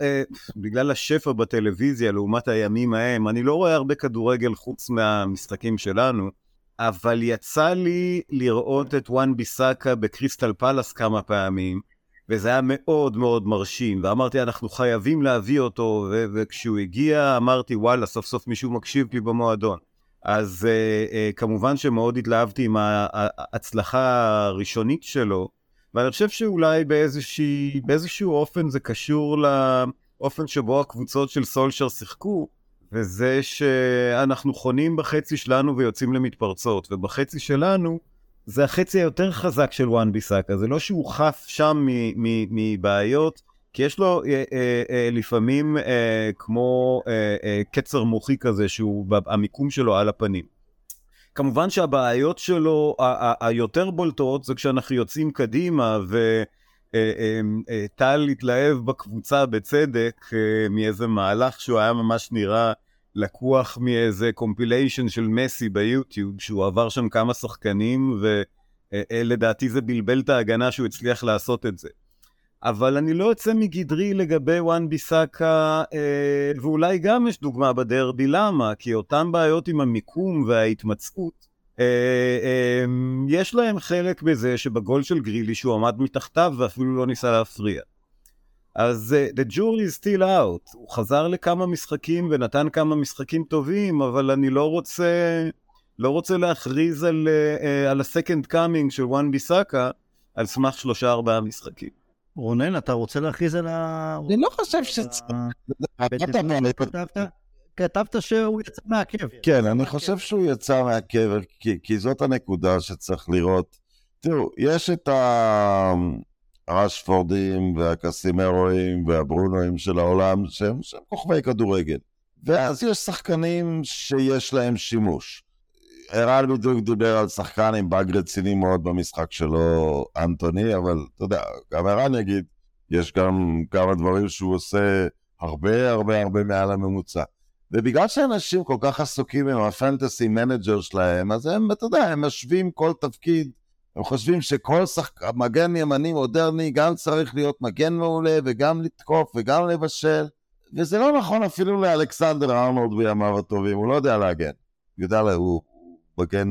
בגלל השפע בטלוויזיה לעומת הימים ההם, אני לא רואה הרבה כדורגל חוץ מהמשחקים שלנו, אבל יצא לי לראות את וואן ביסאקה בקריסטל פלאס כמה פעמים, וזה היה מאוד מאוד מרשים, ואמרתי אנחנו חייבים להביא אותו, וכשהוא הגיע אמרתי וואלה סוף סוף מישהו מקשיב לי במועדון. אז uh, uh, כמובן שמאוד התלהבתי עם ההצלחה הראשונית שלו, ואני חושב שאולי באיזושהי, באיזשהו אופן זה קשור לאופן שבו הקבוצות של סולשר שיחקו, וזה שאנחנו חונים בחצי שלנו ויוצאים למתפרצות, ובחצי שלנו זה החצי היותר חזק של וואן ביסאקה, זה לא שהוא חף שם מבעיות, כי יש לו אה, אה, אה, לפעמים אה, כמו אה, אה, קצר מוחי כזה, שהוא, המיקום שלו על הפנים. כמובן שהבעיות שלו היותר בולטות זה כשאנחנו יוצאים קדימה ו... אה, אה, אה, טל התלהב בקבוצה בצדק מאיזה מהלך שהוא היה ממש נראה לקוח מאיזה קומפיליישן של מסי ביוטיוב, שהוא עבר שם כמה שחקנים, ולדעתי זה בלבל את ההגנה שהוא הצליח לעשות את זה. אבל אני לא יוצא מגדרי לגבי וואן ביסאקה, אה, ואולי גם יש דוגמה בדרבי, למה? כי אותן בעיות עם המיקום וההתמצאות, אה, אה, יש להם חלק בזה שבגול של גרילי שהוא עמד מתחתיו ואפילו לא ניסה להפריע. אז uh, the jury is still out, הוא חזר לכמה משחקים ונתן כמה משחקים טובים, אבל אני לא רוצה, לא רוצה להכריז על, uh, על ה-second coming של וואן ביסאקה על סמך שלושה ארבעה משחקים. רונן, אתה רוצה להכריז על ה... אני לא חושב ש... כתבת שהוא יצא מהקבר. כן, אני חושב שהוא יצא מהקבר, כי זאת הנקודה שצריך לראות. תראו, יש את ה... הרשפורדים והקסימרואים והברונואים של העולם שהם, שהם כוכבי כדורגל. ואז יש שחקנים שיש להם שימוש. ערן בדיוק דיבר על שחקן עם באג רציני מאוד במשחק שלו, אנטוני, אבל אתה יודע, גם ערן יגיד, יש גם כמה דברים שהוא עושה הרבה הרבה הרבה מעל הממוצע. ובגלל שאנשים כל כך עסוקים עם ה fantasy manager שלהם, אז הם, אתה יודע, הם משווים כל תפקיד הם חושבים שכל שחק... מגן ימני מודרני גם צריך להיות מגן מעולה וגם לתקוף וגם לבשל וזה לא נכון אפילו לאלכסנדר ארנולד בימיו הטובים, הוא לא יודע להגן. יודע, הוא מגן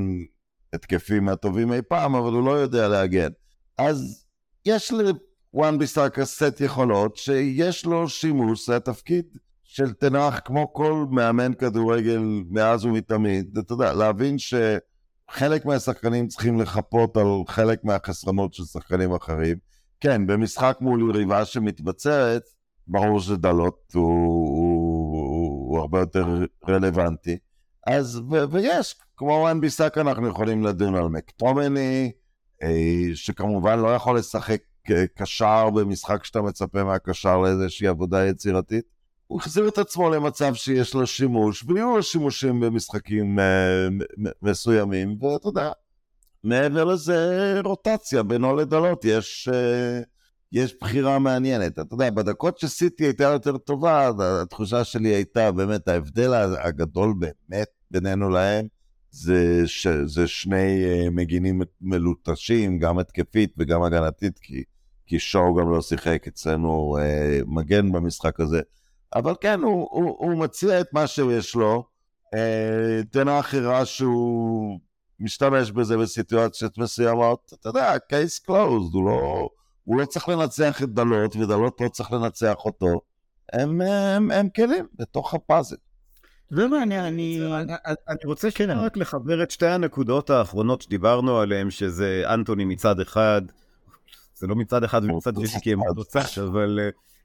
התקפי מהטובים אי פעם, אבל הוא לא יודע להגן. אז יש לוואן ביסאקה סט יכולות שיש לו שימוש, זה התפקיד של תנח כמו כל מאמן כדורגל מאז ומתמיד. אתה יודע, להבין ש... חלק מהשחקנים צריכים לחפות על חלק מהחסרונות של שחקנים אחרים. כן, במשחק מול יריבה שמתבצרת, ברור שדלות הוא, הוא, הוא, הוא הרבה יותר רלוונטי. אז, ו, ויש, כמו וואן ביסק אנחנו יכולים לדון על מקטומני, אה, שכמובן לא יכול לשחק קשר במשחק שאתה מצפה מהקשר לאיזושהי עבודה יצירתית. הוא החזיר את עצמו למצב שיש לו שימוש, ויהיו לו שימושים במשחקים uh, מסוימים, ואתה יודע, מעבר לזה רוטציה בינו לדלות, יש, יש בחירה מעניינת. אתה יודע, בדקות שסיטי הייתה יותר טובה, התחושה שלי הייתה באמת, ההבדל הגדול באמת בינינו להם, זה, ש, זה שני uh, מגינים מלוטשים, גם התקפית וגם הגנתית, כי, כי שואו גם לא שיחק אצלנו uh, מגן במשחק הזה. אבל כן, הוא, הוא, הוא מציע את מה שיש לו. אה, תנח הראה שהוא משתמש בזה בסיטואציות מסוימות. אתה יודע, קייס קלוזד, הוא לא, הוא לא צריך לנצח את דלות, ודלות לא צריך לנצח אותו. הם, הם, הם כלים בתוך הפאזל. אתה יודע מה, אני, אני, אני רוצה כן, רק לחבר את שתי הנקודות האחרונות שדיברנו עליהן, שזה אנטוני מצד אחד, זה לא מצד אחד ומצד שני כי הם תוצאה, אבל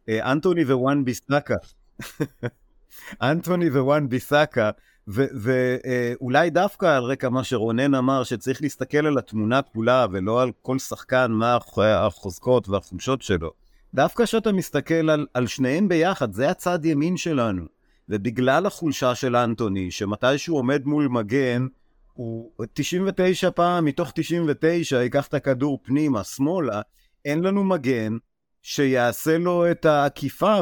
אה, אנטוני ווואן ביסטקה. אנטוני ווואן ביסאקה, ואולי דווקא על רקע מה שרונן אמר, שצריך להסתכל על התמונה כולה ולא על כל שחקן, מה החוזקות והחולשות שלו. דווקא כשאתה מסתכל על, על שניהם ביחד, זה הצד ימין שלנו. ובגלל החולשה של אנטוני, שמתי שהוא עומד מול מגן, הוא 99 פעם מתוך 99 ייקח את הכדור פנימה, שמאלה, אין לנו מגן, שיעשה לו את העקיפה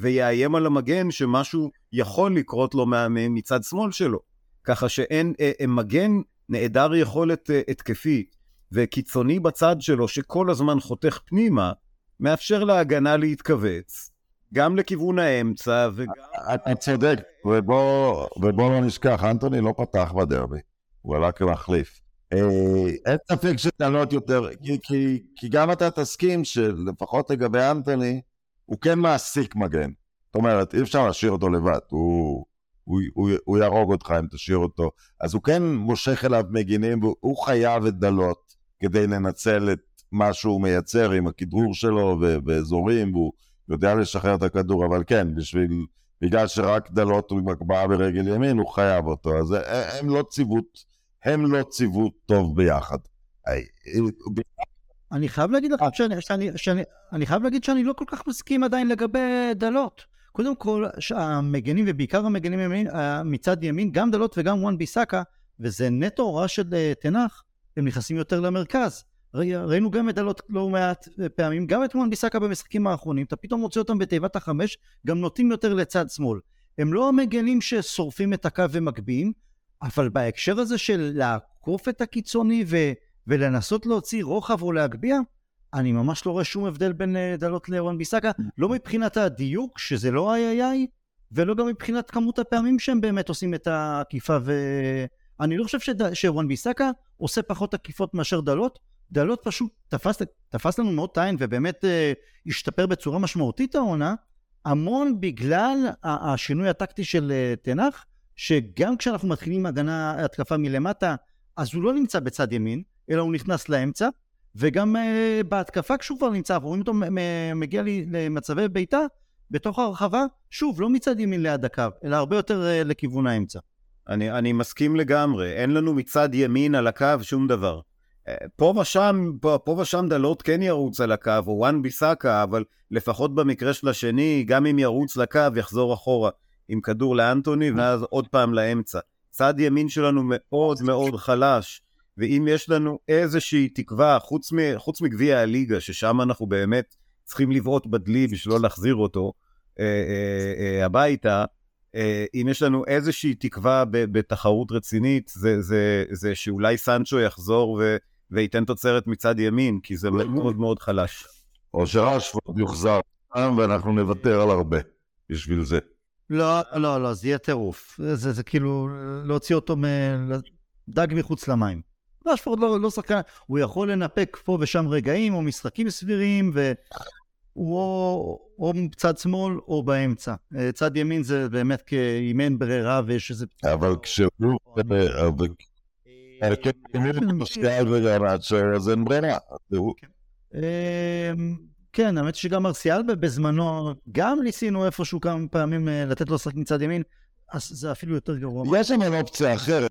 ויאיים על המגן שמשהו יכול לקרות לו מצד שמאל שלו. ככה שאין אה, אה, מגן נעדר יכולת אה, התקפית וקיצוני בצד שלו שכל הזמן חותך פנימה, מאפשר להגנה להתכווץ. גם לכיוון האמצע וגם... אתה צודק, ובוא לא נשכח, אנטוני לא פתח בדרבי, הוא עלה כמחליף. אה, אין ספק שטענות יותר, כי, כי, כי גם אתה תסכים שלפחות לגבי אנטוני, הוא כן מעסיק מגן. זאת אומרת, אי אפשר להשאיר אותו לבד, הוא, הוא, הוא, הוא יהרוג אותך אם תשאיר אותו. אז הוא כן מושך אליו מגינים, והוא חייב את דלות כדי לנצל את מה שהוא מייצר עם הכדרור שלו ואזורים, והוא יודע לשחרר את הכדור, אבל כן, בשביל, בגלל שרק דלות הוא הגבהה ברגל ימין, הוא חייב אותו. אז הם לא ציוות הם לא ציוות טוב ביחד. אני חייב להגיד לך שאני, שאני, שאני, אני חייב להגיד שאני לא כל כך מסכים עדיין לגבי דלות. קודם כל, המגנים, ובעיקר המגנים ימין, מצד ימין, גם דלות וגם וואן ביסאקה, וזה נטו הוראה של תנח, הם נכנסים יותר למרכז. ראינו גם את דלות לא מעט פעמים, גם את וואן ביסאקה במשחקים האחרונים, אתה פתאום מוצא אותם בתיבת החמש, גם נוטים יותר לצד שמאל. הם לא המגנים ששורפים את הקו ומגביהים, אבל בהקשר הזה של לעקוף את הקיצוני ו... ולנסות להוציא רוחב או להגביה, אני ממש לא רואה שום הבדל בין אה, דלות לרון ביסאקה, לא מבחינת הדיוק, שזה לא איי-איי, ולא גם מבחינת כמות הפעמים שהם באמת עושים את העקיפה, ואני לא חושב שד... שרון ביסאקה עושה פחות עקיפות מאשר דלות, דלות פשוט תפס, תפס לנו מאוד את העין ובאמת אה, השתפר בצורה משמעותית העונה, המון בגלל השינוי הטקטי של אה, תנח, שגם כשאנחנו מתחילים הגנה, התקפה מלמטה, אז הוא לא נמצא בצד ימין, אלא הוא נכנס לאמצע, וגם uh, בהתקפה כשהוא כבר נמצא, אנחנו רואים אותו מגיע לי למצבי בעיטה, בתוך הרחבה, שוב, לא מצד ימין ליד הקו, אלא הרבה יותר uh, לכיוון האמצע. אני, אני מסכים לגמרי, אין לנו מצד ימין על הקו שום דבר. פה ושם, פה, פה ושם דלות כן ירוץ על הקו, או וואן ביסאקה, אבל לפחות במקרה של השני, גם אם ירוץ לקו, יחזור אחורה עם כדור לאנטוני, ואז עוד פעם לאמצע. צד ימין שלנו מאוד מאוד חלש. ואם יש לנו איזושהי תקווה, חוץ, מ, חוץ מגביע הליגה, ששם אנחנו באמת צריכים לבעוט בדלי בשביל לא להחזיר אותו אה, אה, אה, הביתה, אה, אם יש לנו איזושהי תקווה ב, בתחרות רצינית, זה, זה, זה שאולי סנצ'ו יחזור ו, וייתן תוצרת מצד ימין, כי זה מאוד מאוד חלש. או שרשפורד יוחזר ואנחנו נוותר על הרבה בשביל זה. לא, לא, לא, זה יהיה טירוף. זה, זה, זה כאילו להוציא אותו מ... דג מחוץ למים. רשפורד לא, לא שחקן, הוא יכול לנפק פה ושם רגעים או משחקים סבירים, והוא או, או צד שמאל או באמצע. אה, צד ימין זה באמת כאם אין ברירה ויש איזה... אבל כשהוא... אז אין ברירה. אמ, כן, האמת שגם מרסיאל בזמנו, גם ניסינו איפשהו כמה פעמים אה, לתת לו לשחק מצד ימין, אז זה אפילו יותר גרוע. יש שם אופציה אחרת.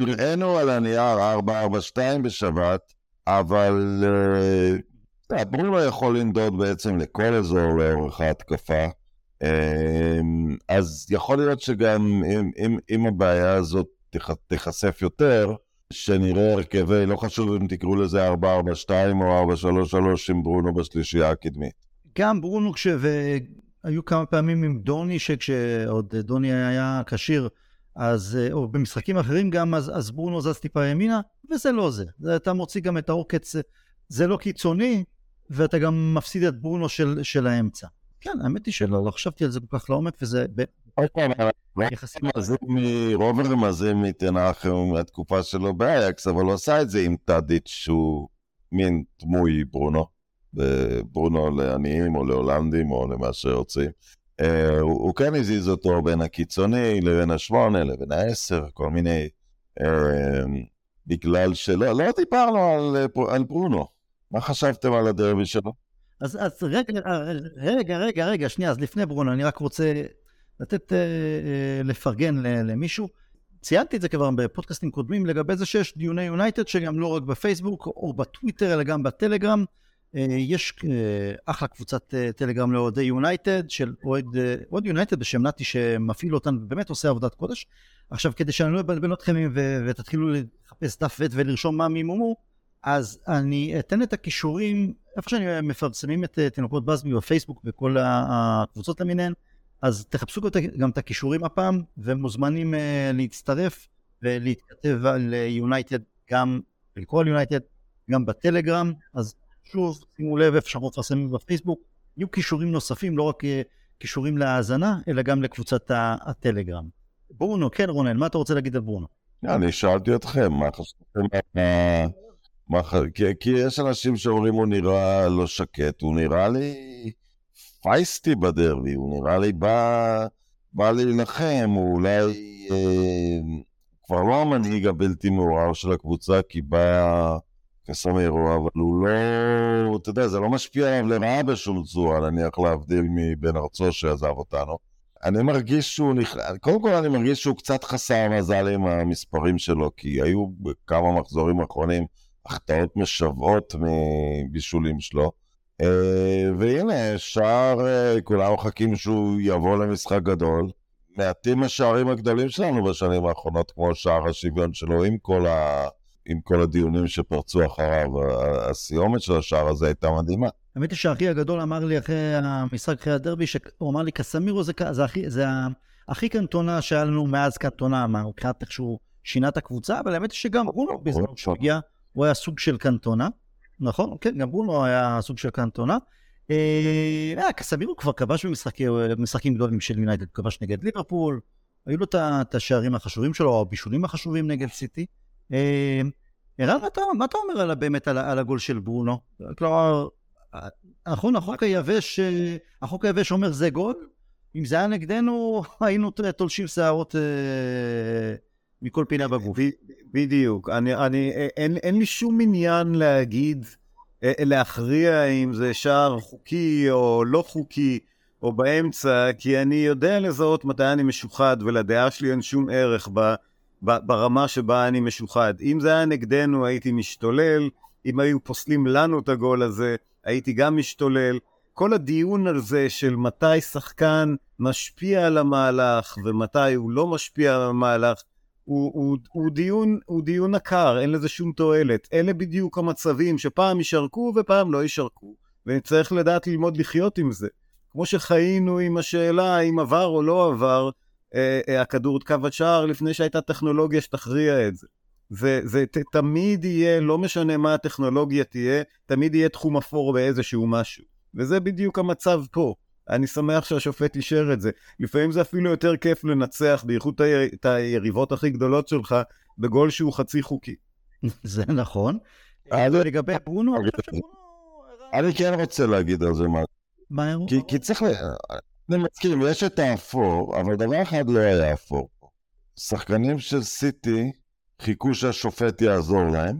הראינו על הנייר 442 בשבת, אבל אה, ברונו יכול לנדוד בעצם לכל אזור לאורך ההתקפה. אה, אז יכול להיות שגם אם, אם, אם הבעיה הזאת תיחשף יותר, שנראה הרכבי, לא חשוב אם תקראו לזה 442 או 433 עם ברונו בשלישייה הקדמית. גם ברונו, כש... והיו כמה פעמים עם דוני, שכשעוד דוני היה כשיר, אז, או במשחקים אחרים גם, אז, אז ברונו זז טיפה ימינה, וזה לא. זה. אתה מוציא גם את העוקץ, זה לא קיצוני, ואתה גם מפסיד את ברונו של, של האמצע. כן, האמת היא שלא, לא חשבתי על זה כל כך לעומק, וזה... יחסית... רובר מזים מתנח מהתקופה שלו באייקס, אבל הוא עשה את זה עם טאדיץ' שהוא מין דמוי ברונו. ברונו לעניים או להולנדים או למה שרוצים. אה, הוא, כן הזיז אותו בין הקיצוני לבין השמונה לבין העשר, כל מיני... אה, בגלל שלא, לא דיברנו על, על ברונו. מה חשבתם על הדרבי שלו? אז, אז רגע, רגע, רגע, רגע, שנייה, אז לפני ברונו, אני רק רוצה לתת, אה, אה, לפרגן למישהו. ציינתי את זה כבר בפודקאסטים קודמים לגבי זה שיש דיוני יונייטד שגם לא רק בפייסבוק או בטוויטר אלא גם בטלגרם. אה, יש אה, אחלה קבוצת אה, טלגרם לאוהדי יונייטד, של אוהד יונייטד בשם נתי שמפעיל אותנו ובאמת עושה עבודת קודש. עכשיו, כדי שאני לא אבלבל אתכם ותתחילו לחפש דף ועט ולרשום מה מימומו, אז אני אתן את הכישורים, איפה שאני מפרסמים את תינוקות בסבי בפייסבוק וכל הקבוצות למיניהן, אז תחפשו גם את הכישורים הפעם, ומוזמנים להצטרף ולהתכתב על יונייטד, גם לקרוא על יונייטד, גם בטלגרם, אז שוב, שימו לב איפה שאנחנו מפרסמים בפייסבוק, יהיו כישורים נוספים, לא רק אה, כישורים להאזנה, אלא גם לקבוצת הטלגרם. ברונו, כן רונן, מה אתה רוצה להגיד על ברונו? אני שאלתי אתכם, מה חשבתם? כי, כי יש אנשים שאומרים הוא נראה לא שקט, הוא נראה לי פייסטי בדרבי, הוא נראה לי בא, בא להילחם, הוא אולי אה, כבר לא המנהיג הבלתי מעורר של הקבוצה, כי בא... קסמירו, אבל הוא לא, אתה יודע, זה לא משפיע עליו לרעה בשום צורה, נניח להבדיל מבן ארצו שעזב אותנו. אני מרגיש שהוא נכנס, קודם כל אני מרגיש שהוא קצת חסר מזל עם המספרים שלו, כי היו בכמה מחזורים אחרונים החטאות משוועות מבישולים שלו. אה, והנה, שער, אה, כולם מחכים שהוא יבוא למשחק גדול. מעטים השערים הגדולים שלנו בשנים האחרונות, כמו שער השוויון שלו, עם כל, ה... עם כל הדיונים שפרצו אחריו. הסיומת של השער הזה הייתה מדהימה. האמת היא שהאחי הגדול אמר לי אחרי המשחק, אחרי הדרבי, שהוא אמר לי, קסמירו זה, זה, הכי, זה הכי קנטונה שהיה לנו מאז קנטונה, מבחינת איך שהוא שינה את הקבוצה, אבל האמת היא שגם ברונו בזמן שהוא הגיע, הוא היה סוג של קנטונה, נכון? כן, גם ברונו היה סוג של קנטונה. אה, אה, קסמירו כבר כבש במשחקים גדולים של יונייטד, כבש נגד ליברפול, היו לו את השערים החשובים שלו, או הבישולים החשובים נגד סיטי. אה, ערן, מה אתה אומר על, באמת על, על הגול של ברונו? כלומר, נכון, החוק היבש, החוק היבש אומר זה גול, אם זה היה נגדנו, היינו תולשים שערות אה, מכל פינה בגוף. בדיוק. אני, אני, אין, אין לי שום עניין להגיד, אה, להכריע אם זה שער חוקי או לא חוקי, או באמצע, כי אני יודע לזהות מתי אני משוחד, ולדעה שלי אין שום ערך ב, ב, ברמה שבה אני משוחד. אם זה היה נגדנו, הייתי משתולל, אם היו פוסלים לנו את הגול הזה, הייתי גם משתולל. כל הדיון על זה של מתי שחקן משפיע על המהלך ומתי הוא לא משפיע על המהלך, הוא, הוא, הוא, דיון, הוא דיון עקר, אין לזה שום תועלת. אלה בדיוק המצבים שפעם יישרקו ופעם לא יישרקו, וצריך לדעת ללמוד לחיות עם זה. כמו שחיינו עם השאלה אם עבר או לא עבר אה, אה, הכדור קו השער לפני שהייתה טכנולוגיה שתכריע את זה. זה, זה ת, תמיד יהיה, לא משנה מה הטכנולוגיה תהיה, תמיד יהיה תחום אפור באיזשהו משהו. וזה בדיוק המצב פה. אני שמח שהשופט אישר את זה. לפעמים זה אפילו יותר כיף לנצח, בייחוד את היריבות הכי גדולות שלך, בגול שהוא חצי חוקי. זה נכון. לגבי ברונו, אני כן רוצה להגיד על זה משהו. כי צריך ל... אני מסכים, יש את האפור, אבל דבר אחד לא היה אפור. שחקנים של סיטי חיכו שהשופט יעזור להם.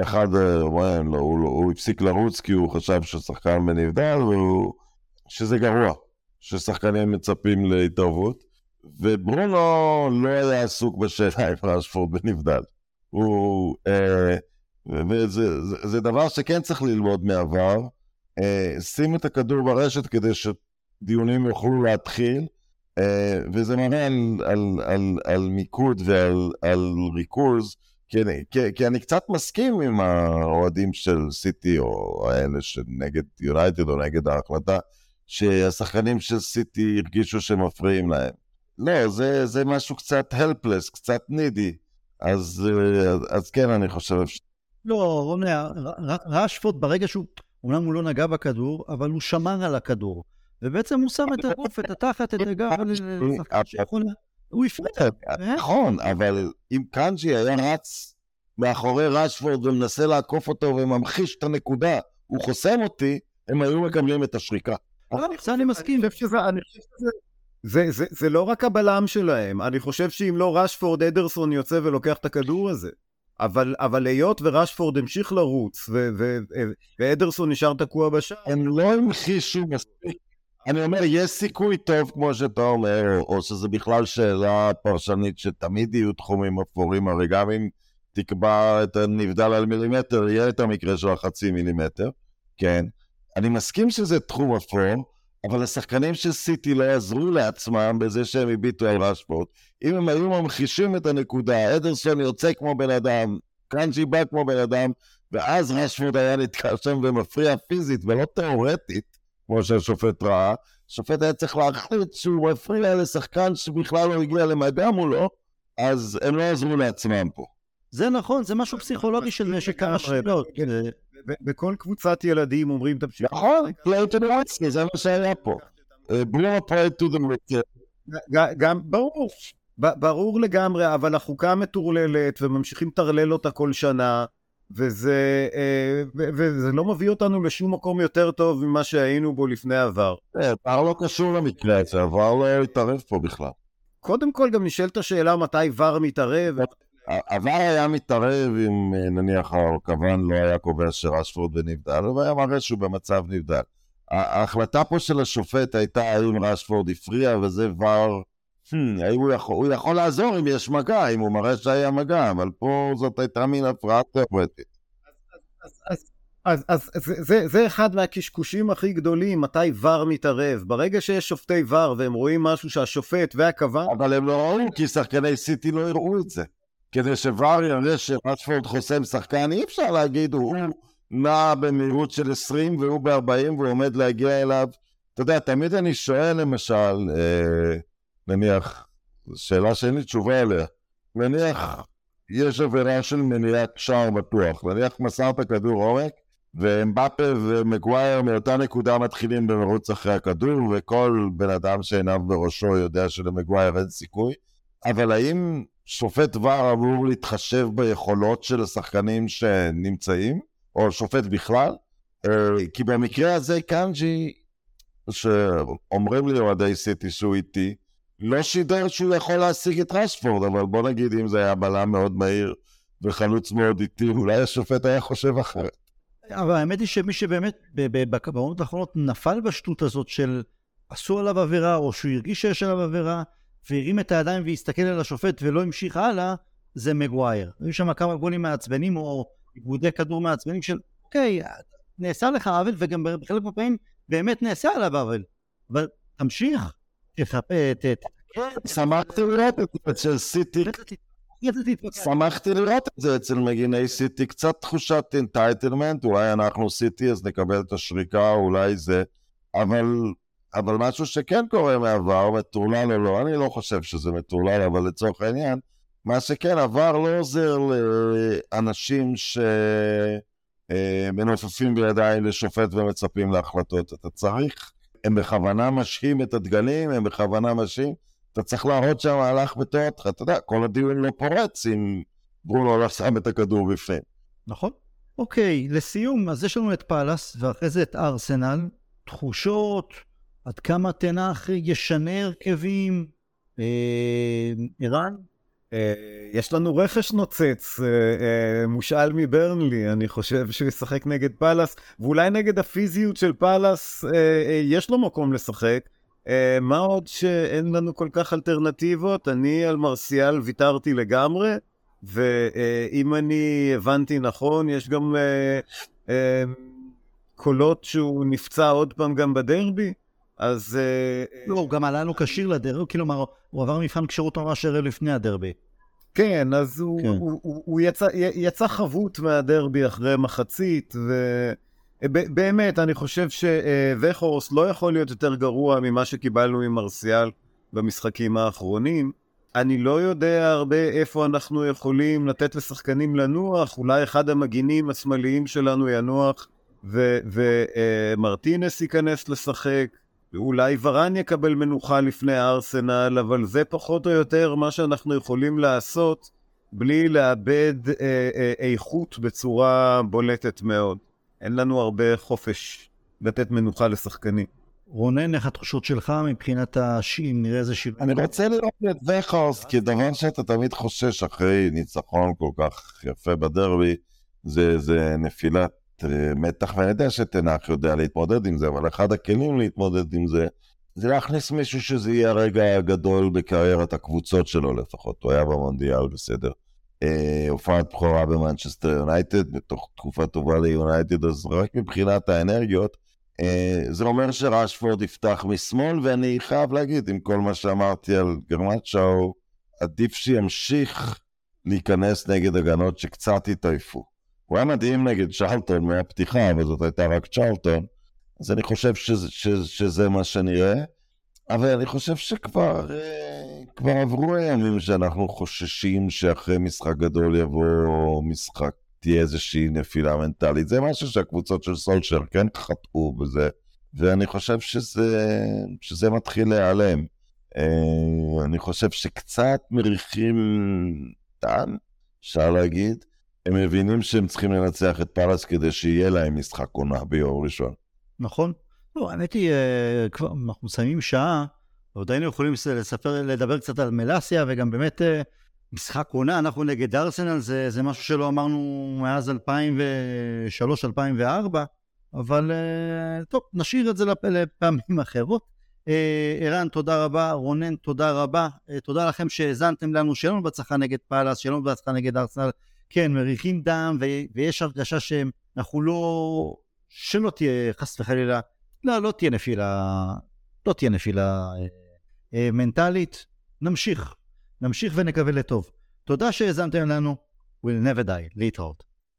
אחד, אה, הוא, הוא, הוא הפסיק לרוץ כי הוא חשב ששחקן בנבדל, והוא... שזה גרוע, ששחקנים מצפים להתערבות. וברונו לא היה עסוק בשאלה אם רשפורד בנבדל. הוא... אה, וזה זה, זה דבר שכן צריך ללמוד מעבר. אה, שים את הכדור ברשת כדי שדיונים יוכלו להתחיל. אה, וזה מראה על, על, על, על מיקוד ועל על ריכוז, כי, כי, כי אני קצת מסכים עם האוהדים של סיטי, או האלה שנגד יונייטד או נגד ההחלטה, שהשחקנים של סיטי הרגישו שמפריעים להם. לא, זה, זה משהו קצת helpless, קצת נידי. אז, אה, אז כן, אני חושב ש... לא, רוני, רשפורד ברגע שהוא, אומנם הוא לא נגע בכדור, אבל הוא שמר על הכדור. ובעצם הוא שם את הגוף, את התחת, את הגב, לשחקן שיכול... הוא הפריע. נכון, אבל אם קאנג'י היה רץ מאחורי רשפורד ומנסה לעקוף אותו וממחיש את הנקודה, הוא חוסם אותי, הם היו מקבלים את השריקה. זה אני מסכים. זה, זה, זה לא רק הבלם שלהם, אני חושב שאם לא רשפורד, אדרסון יוצא ולוקח את הכדור הזה. אבל, אבל היות ורשפורד המשיך לרוץ, ו, ו, ו, ואדרסון נשאר תקוע בשער... הם לא המחישו מספיק אני אומר, יש סיכוי טוב, כמו שאתה אומר, או שזה בכלל שאלה פרשנית שתמיד יהיו תחומים אפורים, הרי גם אם תקבע את הנבדל על מילימטר, יהיה את המקרה של החצי מילימטר, כן. אני מסכים שזה תחום אפור, אבל השחקנים של סיטי לא יעזרו לעצמם בזה שהם הביטו על רשפורד. אם הם היו ממחישים את הנקודה, אדרסון יוצא כמו בן אדם, אקנג'י בא כמו בן אדם, ואז רשפורד היה נתקע שם ומפריע פיזית ולא תאורטית, כמו שהשופט ראה, השופט היה צריך להחליט שהוא מפריע לשחקן שבכלל לא הגיע למגע מולו, אז הם לא עזרו לעצמם פה. זה נכון, זה משהו פסיכולוגי של נשק הרשתות. בכל קבוצת ילדים אומרים תמשיך. נכון, play to the whiskey, זה מה שהיה פה. בלי play to the גם, ברור, ברור לגמרי, אבל החוקה מטורללת וממשיכים לטרלל אותה כל שנה. וזה, אה, וזה לא מביא אותנו לשום מקום יותר טוב ממה שהיינו בו לפני עבר. עבר לא קשור למקרה הזה, עבר לא התערב פה בכלל. קודם כל גם נשאלת השאלה מתי ור מתערב. עבר היה מתערב אם אה, נניח הכוון לא היה קובע שרשפורד בנבדל, הוא היה מראה שהוא במצב נבדל. ההחלטה פה של השופט הייתה האם רשפורד הפריע, וזה ור Hmm, הוא יכול, הוא יכול לעזור אם יש מגע, אם הוא מראה שהיה מגע, אבל פה זאת הייתה מין הפרעה תיאורטית. אז, אז זה, זה, זה אחד מהקשקושים הכי גדולים, מתי ור מתערב. ברגע שיש שופטי ור והם רואים משהו שהשופט והקב"ן... אבל הם לא ראו, כי שחקני סיטי לא יראו את זה. כדי שוואר יראה שרשפורד חוסם שחקן, אי אפשר להגיד, הוא נע במהירות של 20 והוא ב-40 והוא עומד להגיע אליו. אתה יודע, תמיד אני שואל למשל, אה, נניח, שאלה שאין לי תשובה אליה, נניח יש עבירה של מניעת שער בטוח, נניח מסרת כדור עורק, ואמבפה ומגווייר מאותה נקודה מתחילים במרוץ אחרי הכדור, וכל בן אדם שעיניו בראשו יודע שלמגווייר אין סיכוי, אבל האם שופט ור אמור להתחשב ביכולות של השחקנים שנמצאים, או שופט בכלל? אה, כי במקרה הזה קאנג'י, שאומרים לי אוהדי סיטי שהוא איתי, לא שידר שהוא יכול להשיג את רשפורד, אבל בוא נגיד אם זה היה בלם מאוד מהיר וחלוץ מאוד איטי, אולי השופט היה חושב אחרת. אבל האמת היא שמי שבאמת בעונות האחרונות נפל בשטות הזאת של עשו עליו עבירה, או שהוא הרגיש שיש עליו עבירה, והרים את הידיים והסתכל על השופט ולא המשיך הלאה, זה מגווייר. היו שם כמה גולים מעצבנים, או עיבודי כדור מעצבנים של, אוקיי, נעשה לך עוול, וגם בחלק מהפעמים באמת נעשה עליו עוול. אבל תמשיך, תחפה, ת... שמחתי לראות את זה אצל סיטי. שמחתי לראות את זה אצל מגיני סיטי, קצת תחושת entitlement, אולי אנחנו סיטי אז נקבל את השריקה, אולי זה, אבל, אבל משהו שכן קורה מעבר, מטורלל או לא, אני לא חושב שזה מטורלל, אבל לצורך העניין, מה שכן עבר לא עוזר לאנשים שמנופפים בידיים לשופט ומצפים להחלטות. אתה צריך, הם בכוונה משהים את הדגלים, הם בכוונה משהים. אתה צריך להראות שהמהלך בתיאטריה, אתה יודע, כל הדיון לא פורץ אם ברונו לא שם את הכדור בפנים. נכון. אוקיי, לסיום, אז יש לנו את פאלאס, ואחרי זה את ארסנל. תחושות, עד כמה תנח ישנה הרכבים, אה, ערן? אה, יש לנו רכש נוצץ, אה, מושאל מברנלי, אני חושב שהוא ישחק נגד פאלאס, ואולי נגד הפיזיות של פאלאס יש לו מקום לשחק. מה עוד שאין לנו כל כך אלטרנטיבות, אני על מרסיאל ויתרתי לגמרי, ואם אני הבנתי נכון, יש גם קולות שהוא נפצע עוד פעם גם בדרבי, אז... Uh, לא, הוא גם עלה לו כשיר לדרבי, כלומר, הוא עבר מבחן כשירות ממש ערב לפני הדרבי. כן, אז הוא, כן. הוא, הוא, הוא יצא, יצא חבוט מהדרבי אחרי מחצית, ו... באמת, אני חושב שווכורס לא יכול להיות יותר גרוע ממה שקיבלנו ממרסיאל במשחקים האחרונים. אני לא יודע הרבה איפה אנחנו יכולים לתת לשחקנים לנוח, אולי אחד המגינים השמאליים שלנו ינוח ומרטינס ייכנס לשחק, אולי ורן יקבל מנוחה לפני הארסנל, אבל זה פחות או יותר מה שאנחנו יכולים לעשות בלי לאבד אה, אה, איכות בצורה בולטת מאוד. אין לנו הרבה חופש לתת מנוחה לשחקנים. רונן, איך התחושות שלך מבחינת השיעים? נראה איזה שיר. אני רוצה לראות את וכוס, כי דבר שאתה תמיד חושש אחרי ניצחון כל כך יפה בדרבי, זה, זה נפילת מתח, ואני יודע שתנח יודע להתמודד עם זה, אבל אחד הכלים להתמודד עם זה, זה להכניס מישהו שזה יהיה הרגע הגדול בקריירת הקבוצות שלו לפחות, הוא היה במונדיאל בסדר. אה, הופעת בכורה במנצ'סטר יונייטד, בתוך תקופה טובה ליונייטד, אז רק מבחינת האנרגיות, אה, זה אומר שרשפורד יפתח משמאל, ואני חייב להגיד, עם כל מה שאמרתי על גרמצ'או, עדיף שימשיך להיכנס נגד הגנות שקצת התעייפו. הוא היה מדהים נגד צ'רלטון מהפתיחה, אבל זאת הייתה רק צ'רלטון, אז אני חושב שזה, שזה, שזה מה שנראה. אבל אני חושב שכבר אה, כבר עברו הימים שאנחנו חוששים שאחרי משחק גדול יבוא משחק, תהיה איזושהי נפילה מנטלית. זה משהו שהקבוצות של סולשר כן חטאו בזה, ואני חושב שזה, שזה מתחיל להיעלם. אה, אני חושב שקצת מריחים טען, אפשר להגיד. הם מבינים שהם צריכים לנצח את פאלאס כדי שיהיה להם משחק עונה ביום ראשון. נכון. לא, האמת היא, אה, כבר אנחנו מסיימים שעה, ועוד היינו יכולים לספר, לדבר קצת על מלאסיה, וגם באמת אה, משחק עונה, אנחנו נגד ארסנל, זה, זה משהו שלא אמרנו מאז 2003-2004, אבל אה, טוב, נשאיר את זה לפעמים אחרות. ערן, תודה רבה, רונן, תודה רבה. תודה לכם שהאזנתם לנו, לנו בהצלחה נגד פאלאס, לנו בהצלחה נגד ארסנל. כן, מריחים דם, ו- ויש הרגשה שאנחנו לא... שלא תהיה, חס וחלילה, לא, לא תהיה נפילה, לא תהיה נפילה אה, אה, מנטלית. נמשיך, נמשיך ונקווה לטוב. תודה שהאזנתם לנו, we'll never die, להתראות.